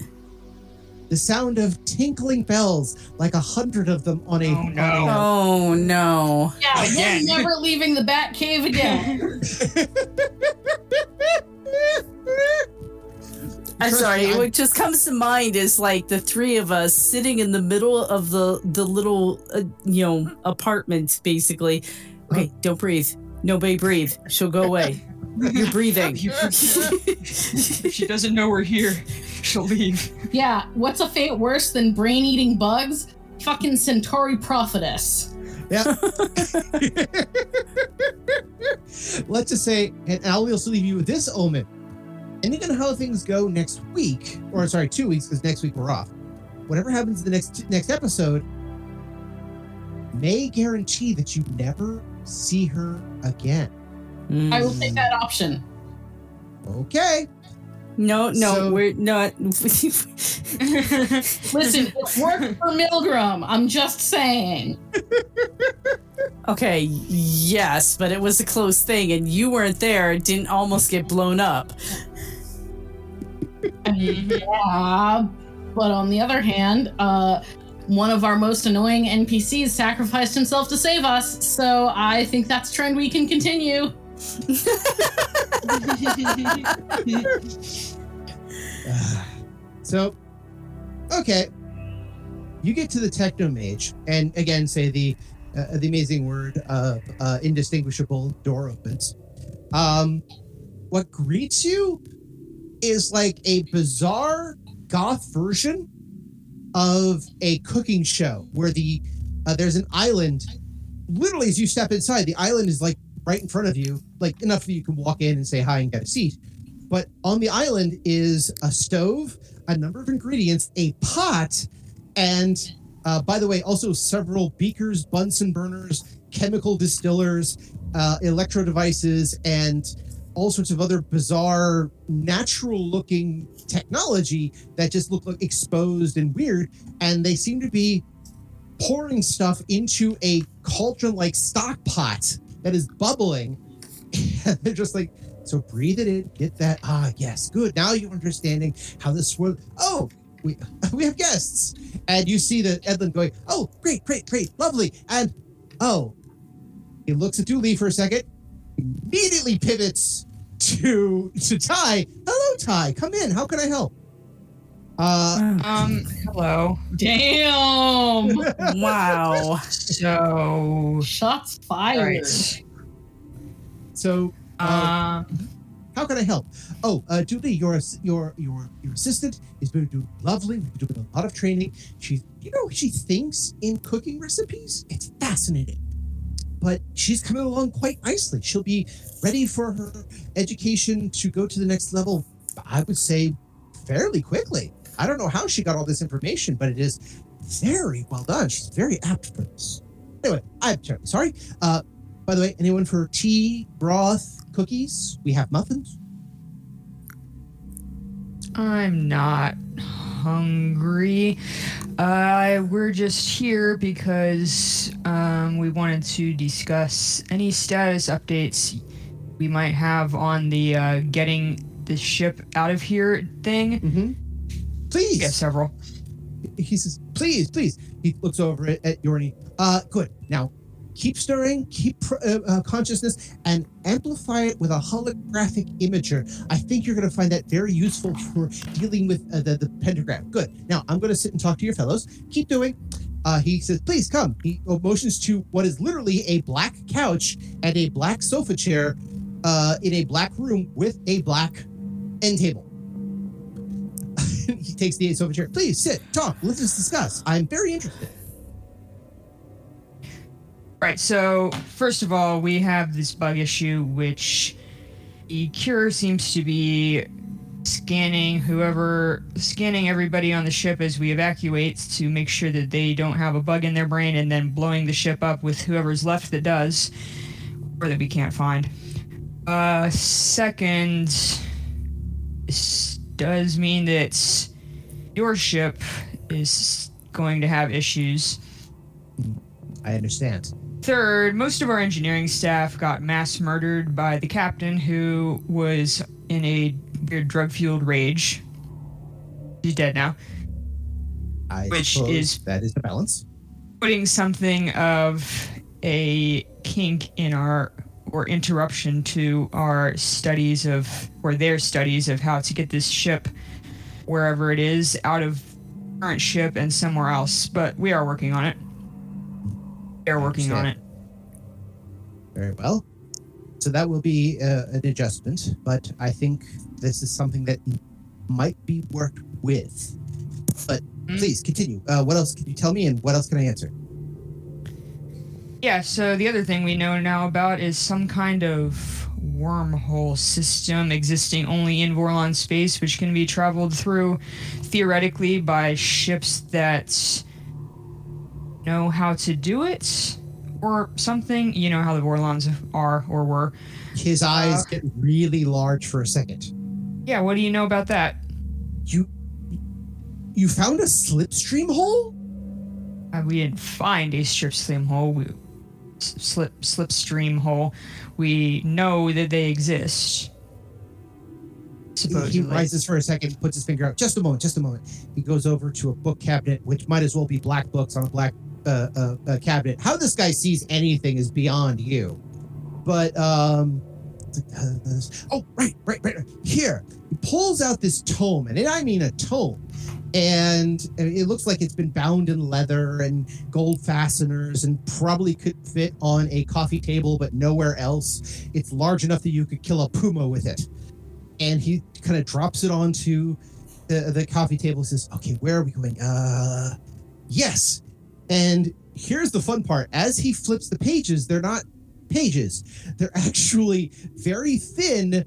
The sound of tinkling bells, like a hundred of them on a. Oh, on no. a- Oh, no. Yeah, Again. we're never leaving the Bat Cave again. I'm sorry. I'm- What just comes to mind is like the three of us sitting in the middle of the the little uh, you know apartment, basically. Okay, don't breathe. Nobody breathe. She'll go away. You're breathing. If she doesn't know we're here, she'll leave. yeah, what's a fate worse than brain eating bugs? Fucking Centauri Prophetess. Yeah. Let's just say, and I'll also leave you with this omen. Depending on how things go next week, or sorry, two weeks, because next week we're off. Whatever happens in the next next episode may guarantee that you never see her again. I will Mm. take that option. Okay. No, no, So- we're not. Listen, it worked for Milgram. I'm just saying. okay, yes, but it was a close thing, and you weren't there. It didn't almost get blown up. Yeah, but on the other hand, uh, one of our most annoying NPCs sacrificed himself to save us, so I think that's a trend we can continue. So, okay, you get to the techno mage, and again, say the uh, the amazing word of uh, indistinguishable door opens. Um, what greets you is like a bizarre goth version of a cooking show where the uh, there's an island. Literally, as you step inside, the island is like right in front of you, like enough that you can walk in and say hi and get a seat. But on the island is a stove, a number of ingredients, a pot, and uh, by the way, also several beakers, Bunsen burners, chemical distillers, uh, electro devices, and all sorts of other bizarre, natural looking technology that just look like exposed and weird. And they seem to be pouring stuff into a cauldron like stock pot that is bubbling. And they're just like, so breathe it in, get that. Ah, yes, good. Now you're understanding how this swirl. Oh, we we have guests, and you see the Edlin going. Oh, great, great, great, lovely. And oh, he looks at Dooley for a second, immediately pivots to to Ty. Hello, Ty. Come in. How can I help? Uh, Um, hello. Damn. Wow. So, Shots fired. right. So uh, Um, how can I help? Oh, uh, Julie, your your your your assistant is going to do lovely. We've been doing a lot of training. She, you know, she thinks in cooking recipes. It's fascinating, but she's coming along quite nicely. She'll be ready for her education to go to the next level. I would say fairly quickly. I don't know how she got all this information, but it is very well done. She's very apt for this. Anyway, I'm terribly sorry. Uh, by the way, anyone for tea, broth, cookies? We have muffins. I'm not hungry. Uh, we're just here because um, we wanted to discuss any status updates we might have on the uh, getting the ship out of here thing. Mm-hmm. Please. Yeah, several. He says, please, please. He looks over at, at Yorni. Uh, good. Now, keep stirring, keep uh, uh, consciousness, and amplify it with a holographic imager. I think you're going to find that very useful for dealing with uh, the, the pentagram. Good. Now, I'm going to sit and talk to your fellows. Keep doing. Uh, he says, please come. He motions to what is literally a black couch and a black sofa chair uh, in a black room with a black end table. he takes the sofa chair. Please sit, talk, let's just discuss. I'm very interested. Right, so first of all, we have this bug issue, which the cure seems to be scanning whoever, scanning everybody on the ship as we evacuate to make sure that they don't have a bug in their brain and then blowing the ship up with whoever's left that does, or that we can't find. Uh, second, this does mean that your ship is going to have issues. I understand. Third, most of our engineering staff got mass murdered by the captain who was in a weird drug fueled rage. He's dead now. I Which is- that is the balance. Putting something of a kink in our or interruption to our studies of or their studies of how to get this ship wherever it is out of current ship and somewhere else. But we are working on it. We are working on it. Very well. So that will be uh, an adjustment, but I think this is something that might be worked with. But Hmm? please continue. Uh, what else can you tell me, and what else can I answer? Yeah, so the other thing we know now about is some kind of wormhole system existing only in Vorlon space, which can be traveled through theoretically by ships that know how to do it or something. You know how the Vorlons are or were. His eyes get really large for a second. Yeah, what do you know about that? You, you found a slipstream hole? Uh, we didn't find a slim hole. We, slip slipstream hole. We know that they exist. He- He rises for a second, puts his finger out. Just a moment, just a moment. He goes over to a book cabinet, which might as well be black books on a black uh, uh, cabinet. How this guy sees anything is beyond you. But um, oh, right, right, right, right. Here, he pulls out this tome, and I mean a tome, and it looks like it's been bound in leather and gold fasteners, and probably could fit on a coffee table, but nowhere else. It's large enough that you could kill a puma with it and he kind of drops it onto the, the coffee table says okay where are we going uh yes and here's the fun part. As he flips the pages they're not pages. They're actually very thin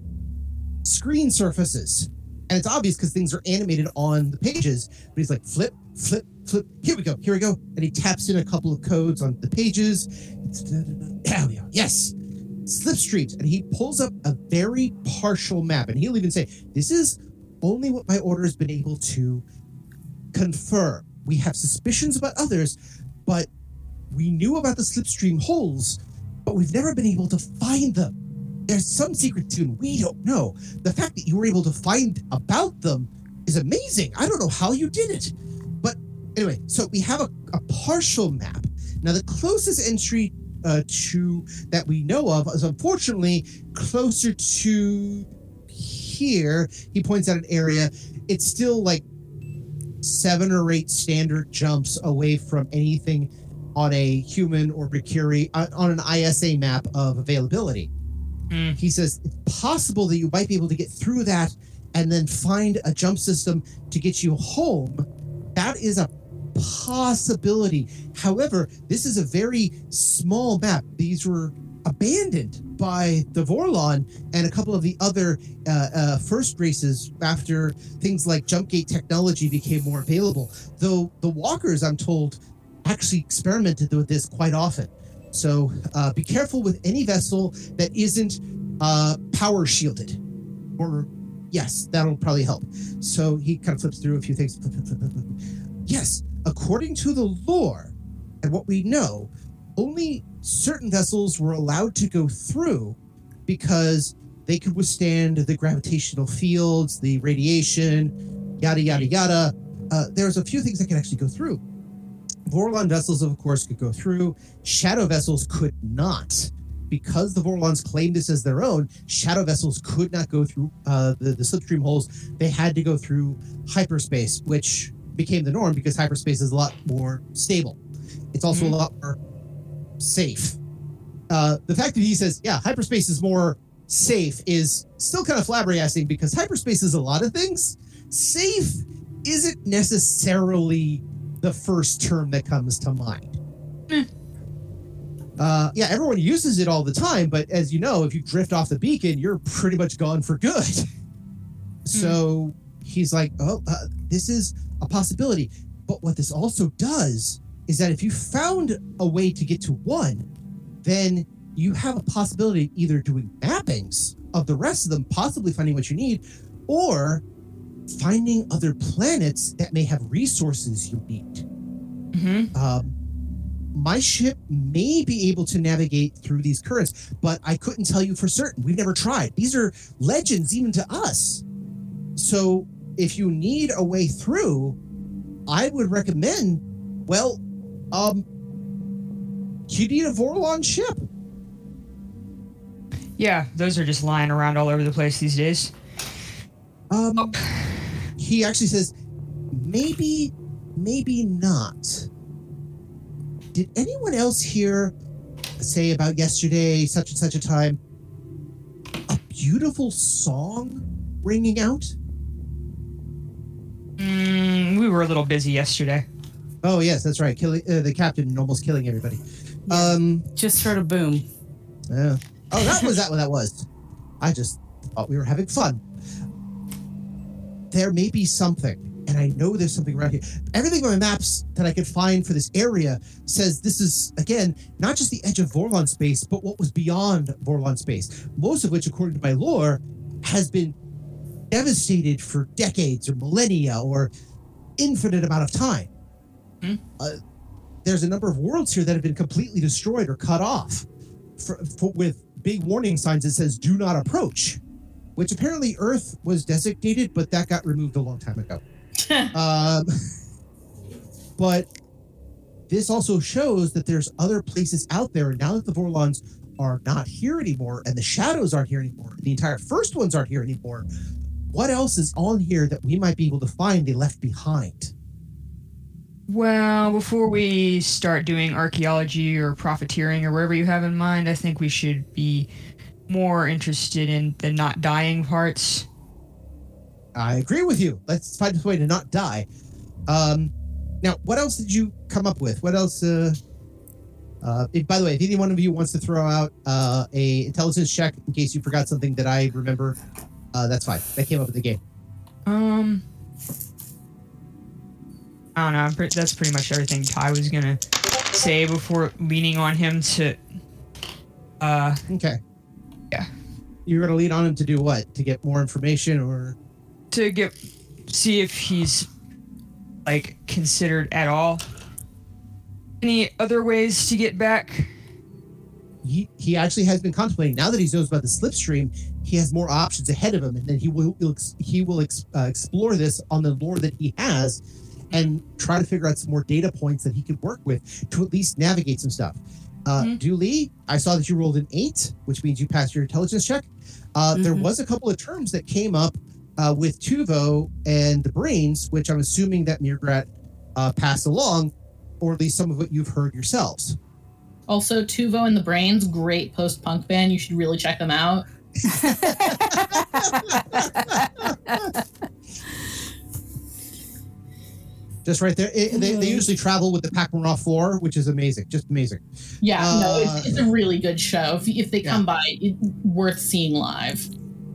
screen surfaces. And it's obvious because things are animated on the pages. But he's like flip flip flip. Here we go here we go. And he taps in a couple of codes on the pages. Yes. Slipstreams. And he pulls up a very partial map. And he'll even say this is only what my order has been able to confirm we have suspicions about others but we knew about the slipstream holes but we've never been able to find them. There's some secret to them we don't know. The fact that you were able to find about them is amazing. I don't know how you did it. But anyway so we have a, a partial map. Now the closest entry uh, to that we know of is unfortunately closer to here. He points out an area. It's still like seven or eight standard jumps away from anything on a human or Mercury on an ISA map of availability. Hmm. He says it's possible that you might be able to get through that and then find a jump system to get you home. That is a possibility. However, this is a very small map. These were abandoned by the Vorlon and a couple of the other uh, uh, first races after things like jump gate technology became more available. Though the walkers, I'm told, actually experimented with this quite often. So uh, be careful with any vessel that isn't uh, power shielded. Or, yes, that'll probably help. So he kind of flips through a few things. Yes, according to the lore and what we know, only certain vessels were allowed to go through because they could withstand the gravitational fields, the radiation, yada, yada, yada. Uh, there's a few things that can actually go through. Vorlon vessels, of course, could go through. Shadow vessels could not. Because the Vorlons claimed this as their own, shadow vessels could not go through uh, the, the slipstream holes. They had to go through hyperspace, which became the norm because hyperspace is a lot more stable. It's also Mhm. a lot more safe. Uh, the fact that he says, yeah, hyperspace is more safe is still kind of flabbergasting because hyperspace is a lot of things. Safe isn't necessarily the first term that comes to mind. Uh, yeah, everyone uses it all the time, but as you know, if you drift off the beacon, you're pretty much gone for good. so he's like, oh, uh, this is a possibility. But what this also does is that if you found a way to get to one, then you have a possibility of either doing mappings of the rest of them, possibly finding what you need, or finding other planets that may have resources you need. Mm-hmm. Um, my ship may be able to navigate through these currents, but I couldn't tell you for certain. We've never tried. These are legends even to us. So if you need a way through, I would recommend, well, um, you need a Vorlon ship. Yeah, those are just lying around all over the place these days. Um, he actually says, maybe, maybe not. Did anyone else hear say about yesterday, such and such a time, a beautiful song ringing out? Mm, we were a little busy yesterday. Oh yes, that's right. Killing uh, the captain, almost killing everybody. Um, Just heard a boom. yeah. Oh, that was that what that was. I just thought we were having fun. There may be something, and I know there's something around here. Everything on my maps that I could find for this area says this is again not just the edge of Vorlon space, but what was beyond Vorlon space. Most of which, according to my lore, has been devastated for decades or millennia or infinite amount of time. Hmm. Uh, there's a number of worlds here that have been completely destroyed or cut off for, for, with big warning signs that says "Do not approach," which apparently Earth was designated, but that got removed a long time ago. um, but this also shows that there's other places out there, and now that the Vorlons are not here anymore, and the Shadows aren't here anymore, the entire first ones aren't here anymore. What else is on here that we might be able to find they left behind? Well, before we start doing archaeology or profiteering or wherever you have in mind, I think we should be more interested in the not dying parts. I agree with you. Let's find a way to not die. Um, now, what else did you come up with? What else? Uh, uh, if, by the way, if any one of you wants to throw out uh, a intelligence check in case you forgot something that I remember, uh, that's fine. That came up in the game. Um, I don't know. I'm pre- that's pretty much everything Ty was gonna say before leaning on him to. Uh, Okay. Yeah. You're gonna lean on him to do what? To get more information, or to get see if he's like considered at all. Any other ways to get back? he, he actually has been contemplating now that he knows about the slipstream he has more options ahead of him and then he will he'll ex- he will ex, uh, explore this on the lore that he has and try to figure out some more data points that he could work with to at least navigate some stuff uh Mhm. Dooley, i saw that you rolled an eight which means you passed your intelligence check uh there Mhm. was a couple of terms that came up uh, with Tuvo and the brains, which I'm assuming that Mirgrat uh, passed along, or at least some of what you've heard yourselves. Also, Tuvo and the Brains, great post punk band. You should really check them out. Just right there. It- they, they usually travel with the Pak'ma'ra 4, which is amazing. Just amazing. Yeah, no, Uh, it's, it's a really good show. If, if they come by, it, worth seeing live.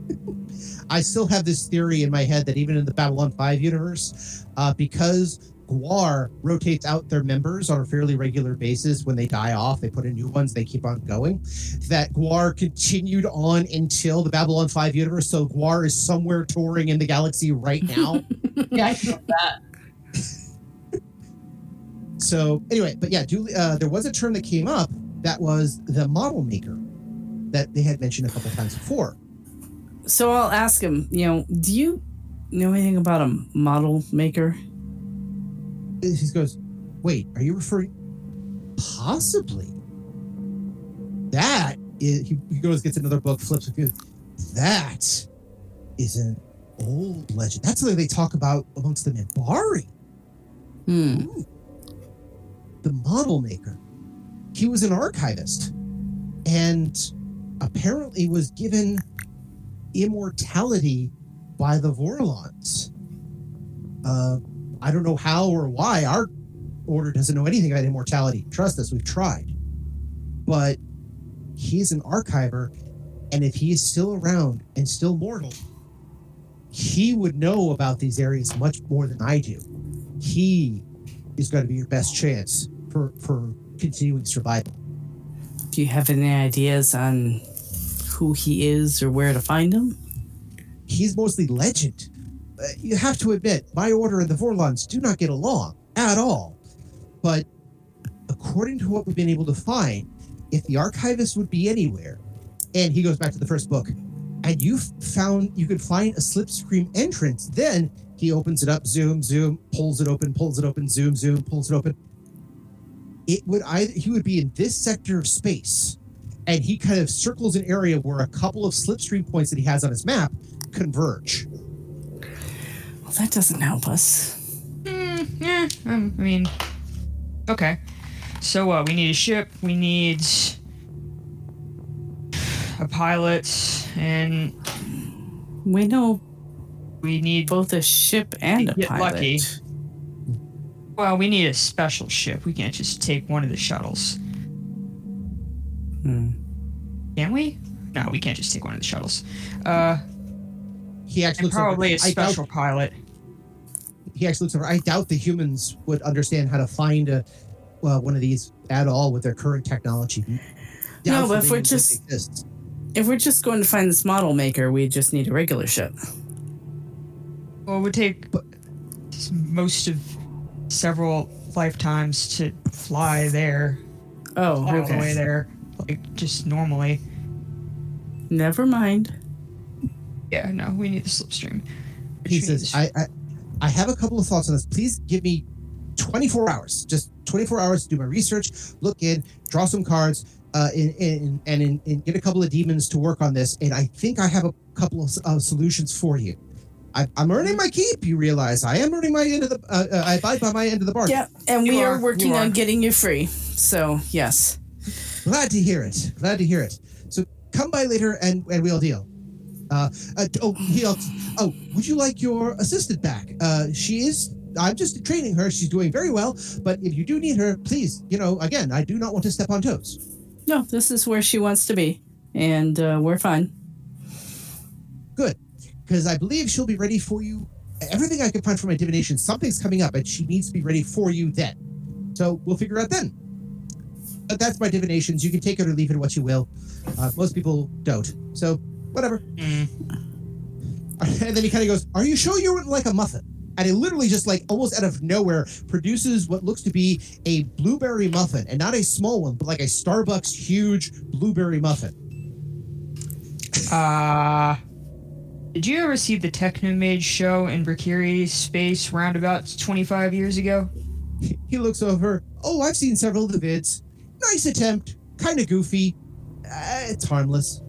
I still have this theory in my head that even in the Babylon 5 universe, uh, because Gwar rotates out their members on a fairly regular basis when they die off, they put in new ones, they keep on going, that Gwar continued on until the Babylon 5 universe. So Gwar is somewhere touring in the galaxy right now. Yeah, I feel that. So, anyway, but yeah, uh, there was a term that came up that was the model maker that they had mentioned a couple times before. So I'll ask him, you know, do you know anything about a model maker? he goes, "Wait, are you referring? Possibly. That is." He, he goes, gets another book, flips it. goes, That is an old legend. That's something they talk about amongst the Minbari. Hmm. The model maker. He was an archivist, and apparently was given immortality by the Vorlons. Uh, I don't know how or why our order doesn't know anything about immortality. Trust us, we've tried. But he's an archiver, and if he is still around and still mortal, he would know about these areas much more than I do. He is going to be your best chance for for continuing survival. Do you have any ideas on who he is or where to find him? He's mostly legend. Uh, you have to admit, my order and the Vorlons do not get along at all. But according to what we've been able to find, if the archivist would be anywhere, and he goes back to the first book, and you found you could find a slipstream entrance, then he opens it up, zoom, zoom, pulls it open, pulls it open, zoom, zoom, pulls it open. It would either he would be in this sector of space, and he kind of circles an area where a couple of slipstream points that he has on his map converge. Well, that doesn't help us. Mm, yeah, um, I mean, okay. So uh, we need a ship. We need a pilot, and We know we need both a ship and a Get pilot. lucky. Well, we need a special ship. We can't just take one of the shuttles. Hmm. Can we? No, we can't just take one of the shuttles. Uh, He actually and looks over- probably a I doubt- special pilot. he actually looks over. I doubt the humans would understand how to find a well, one of these at all with their current technology. No, but if we're just- exist. If we're just going to find this model maker, we just need a regular ship. Well, it would take s- most of several lifetimes to fly there, Oh, okay. all the way there, like just normally. Never mind. Yeah, no, we need the slipstream. Which he says, I, I I have a couple of thoughts on this. Please give me 24 hours, just 24 hours to do my research, look in, draw some cards, uh, in, in, and in, in get a couple of demons to work on this. And I think I have a couple of uh, solutions for you. I, I'm earning my keep. You realize I am earning my end of the. Uh, uh, I abide by my end of the bargain. Yeah, and You we are, are, working on are. getting you free. So, yes. Glad to hear it. Glad to hear it. So come by later and, and we'll deal. Uh, uh, oh, he also, oh, would you like your assistant back? Uh, she is. I'm just training her. She's doing very well. But if you do need her, please, you know, again, I do not want to step on toes. No, this is where she wants to be. And uh, we're fine. Good, because I believe she'll be ready for you. Everything I can find for my divination, something's coming up, and she needs to be ready for you then. So we'll figure out then. But that's my divinations. You can take it or leave it what you will. Uh, most people don't. So whatever. Mm. And then he kind of goes, Are you sure you wouldn't like a muffin? And he literally just like almost out of nowhere produces what looks to be a blueberry muffin. And not a small one, but like a Starbucks huge blueberry muffin. Uh, did you ever see the Technomage show in Mercury space round about 25 years ago? He looks over, Oh, I've seen several of the vids. Nice attempt. Kind of goofy. Uh, it's harmless.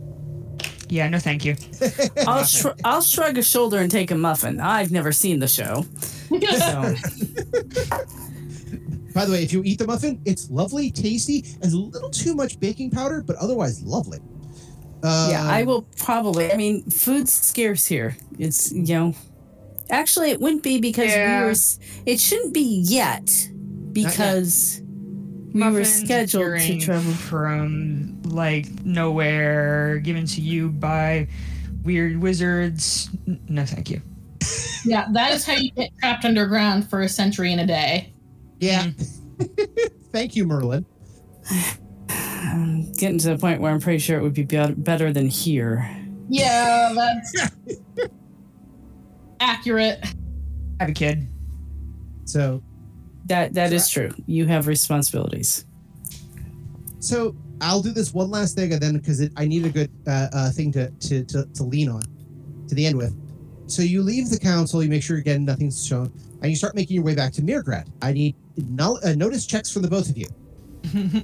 Yeah, no, thank you. I'll shr- I'll shrug a shoulder and take a muffin. I've never seen the show, so By the way, if you eat the muffin, it's lovely, tasty, has a little too much baking powder, but otherwise lovely. Uh, yeah, I will probably. I mean, food's scarce here. It's you know, actually, it wouldn't be because Yeah. we were. It shouldn't be yet because we were scheduled to travel. from like nowhere, given to you by weird wizards. No, thank you. Yeah, that is how you get trapped underground for a century and a day. Yeah. Thank you, Merlin. I'm getting to the point where I'm pretty sure it would be be- better than here. Yeah, that's accurate. I have a kid. So, That that is true. You have responsibilities. so I'll do this one last thing, and then because I need a good uh, uh, thing to, to to to lean on to the end with. So you leave the council, you make sure again nothing's shown, and you start making your way back to Mirgrad. I need no, uh, notice checks from the both of you.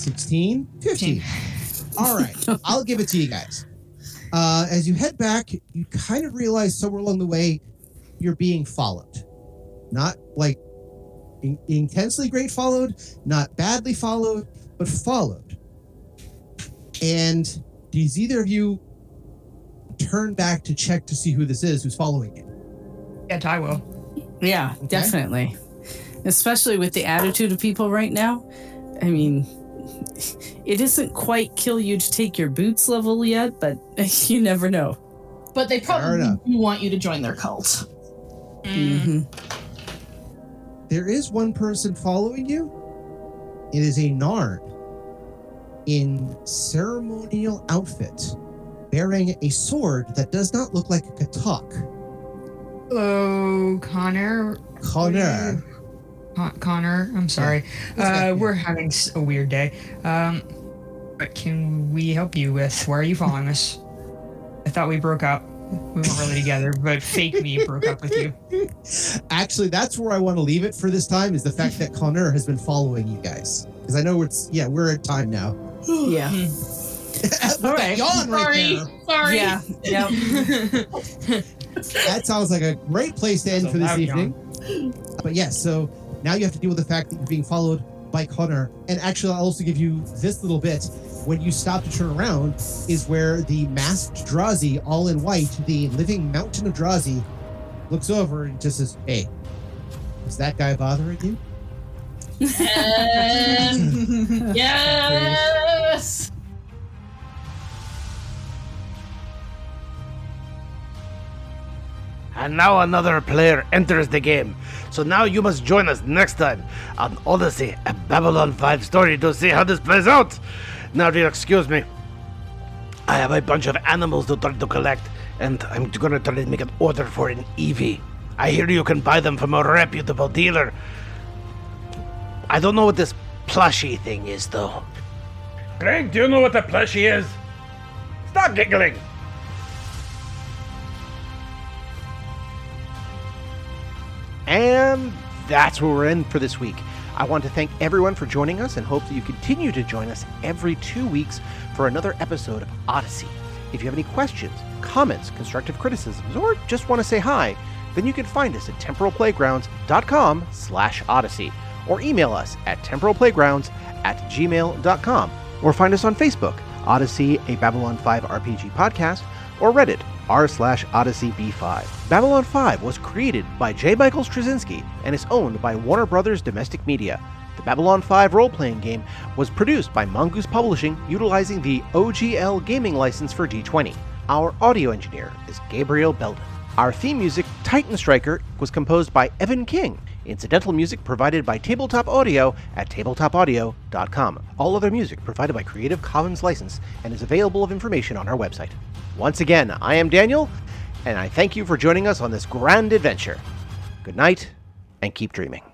16, 15. All right, I'll give it to you guys. Uh, as you head back, you kind of realize somewhere along the way you're being followed. Not like in- intensely great followed, not badly followed, but followed. And does either of you turn back to check to see who this is who's following you? Yeah, Ty will. Yeah, Okay. definitely. Especially with the attitude of people right now. I mean, it isn't quite kill you to take your boots level yet, but you never know. But they probably want you to join their cult. hmm There is one person following you. It is a Narn in ceremonial outfit, bearing a sword that does not look like a katak. Hello, Connor. Connor. Con- Connor, I'm sorry. Uh, we're having a weird day. Um, what can we help you with? Why are you following us? I thought we broke up. We weren't really together, but fake me broke up with you. Actually, that's where I want to leave it for this time is the fact that Connor has been following you guys. Because I know it's, yeah, we're at time now. Yeah. With All that right. yawn right Sorry, there. sorry. Yeah. Yep. That sounds like a great place to end That's a for this loud evening. But yes, so now you have to deal with the fact that you're being followed by Connor. And actually, I'll also give you this little bit. When you stop to turn around, is where the masked Drazi, all in white, the living mountain of Drazi, looks over and just says, Hey, is that guy bothering you? And um, yes. And now another player enters the game. So now you must join us next time on Odyssey, a Babylon 5 story to see how this plays out. Now, dear, excuse me. I have a bunch of animals to try to collect, and I'm gonna try to make an order for an Eevee. I hear you can buy them from a reputable dealer. I don't know what this plushy thing is, though. Greg, do you know what a plushie is? Stop giggling! And that's where we're in for this week. I want to thank everyone for joining us and hope that you continue to join us every two weeks for another episode of Odyssey. If you have any questions, comments, constructive criticisms, or just want to say hi, then you can find us at temporalplaygrounds.com slash odyssey or email us at temporalplaygrounds at gmail.com or find us on Facebook, Odyssey, a Babylon 5 RPG podcast, or Reddit, r slash Odyssey B5. Babylon 5 was created by J. Michael Straczynski and is owned by Warner Brothers Domestic Media. The Babylon 5 role playing game was produced by Mongoose Publishing utilizing the OGL gaming license for D20. Our audio engineer is Gabriel Belden. Our theme music, Titan Striker, was composed by Evan King. Incidental music provided by Tabletop Audio at tabletopaudio.com. All other music provided by Creative Commons license and is available of information on our website. Once again, I am Daniel, and I thank you for joining us on this grand adventure. Good night, and keep dreaming.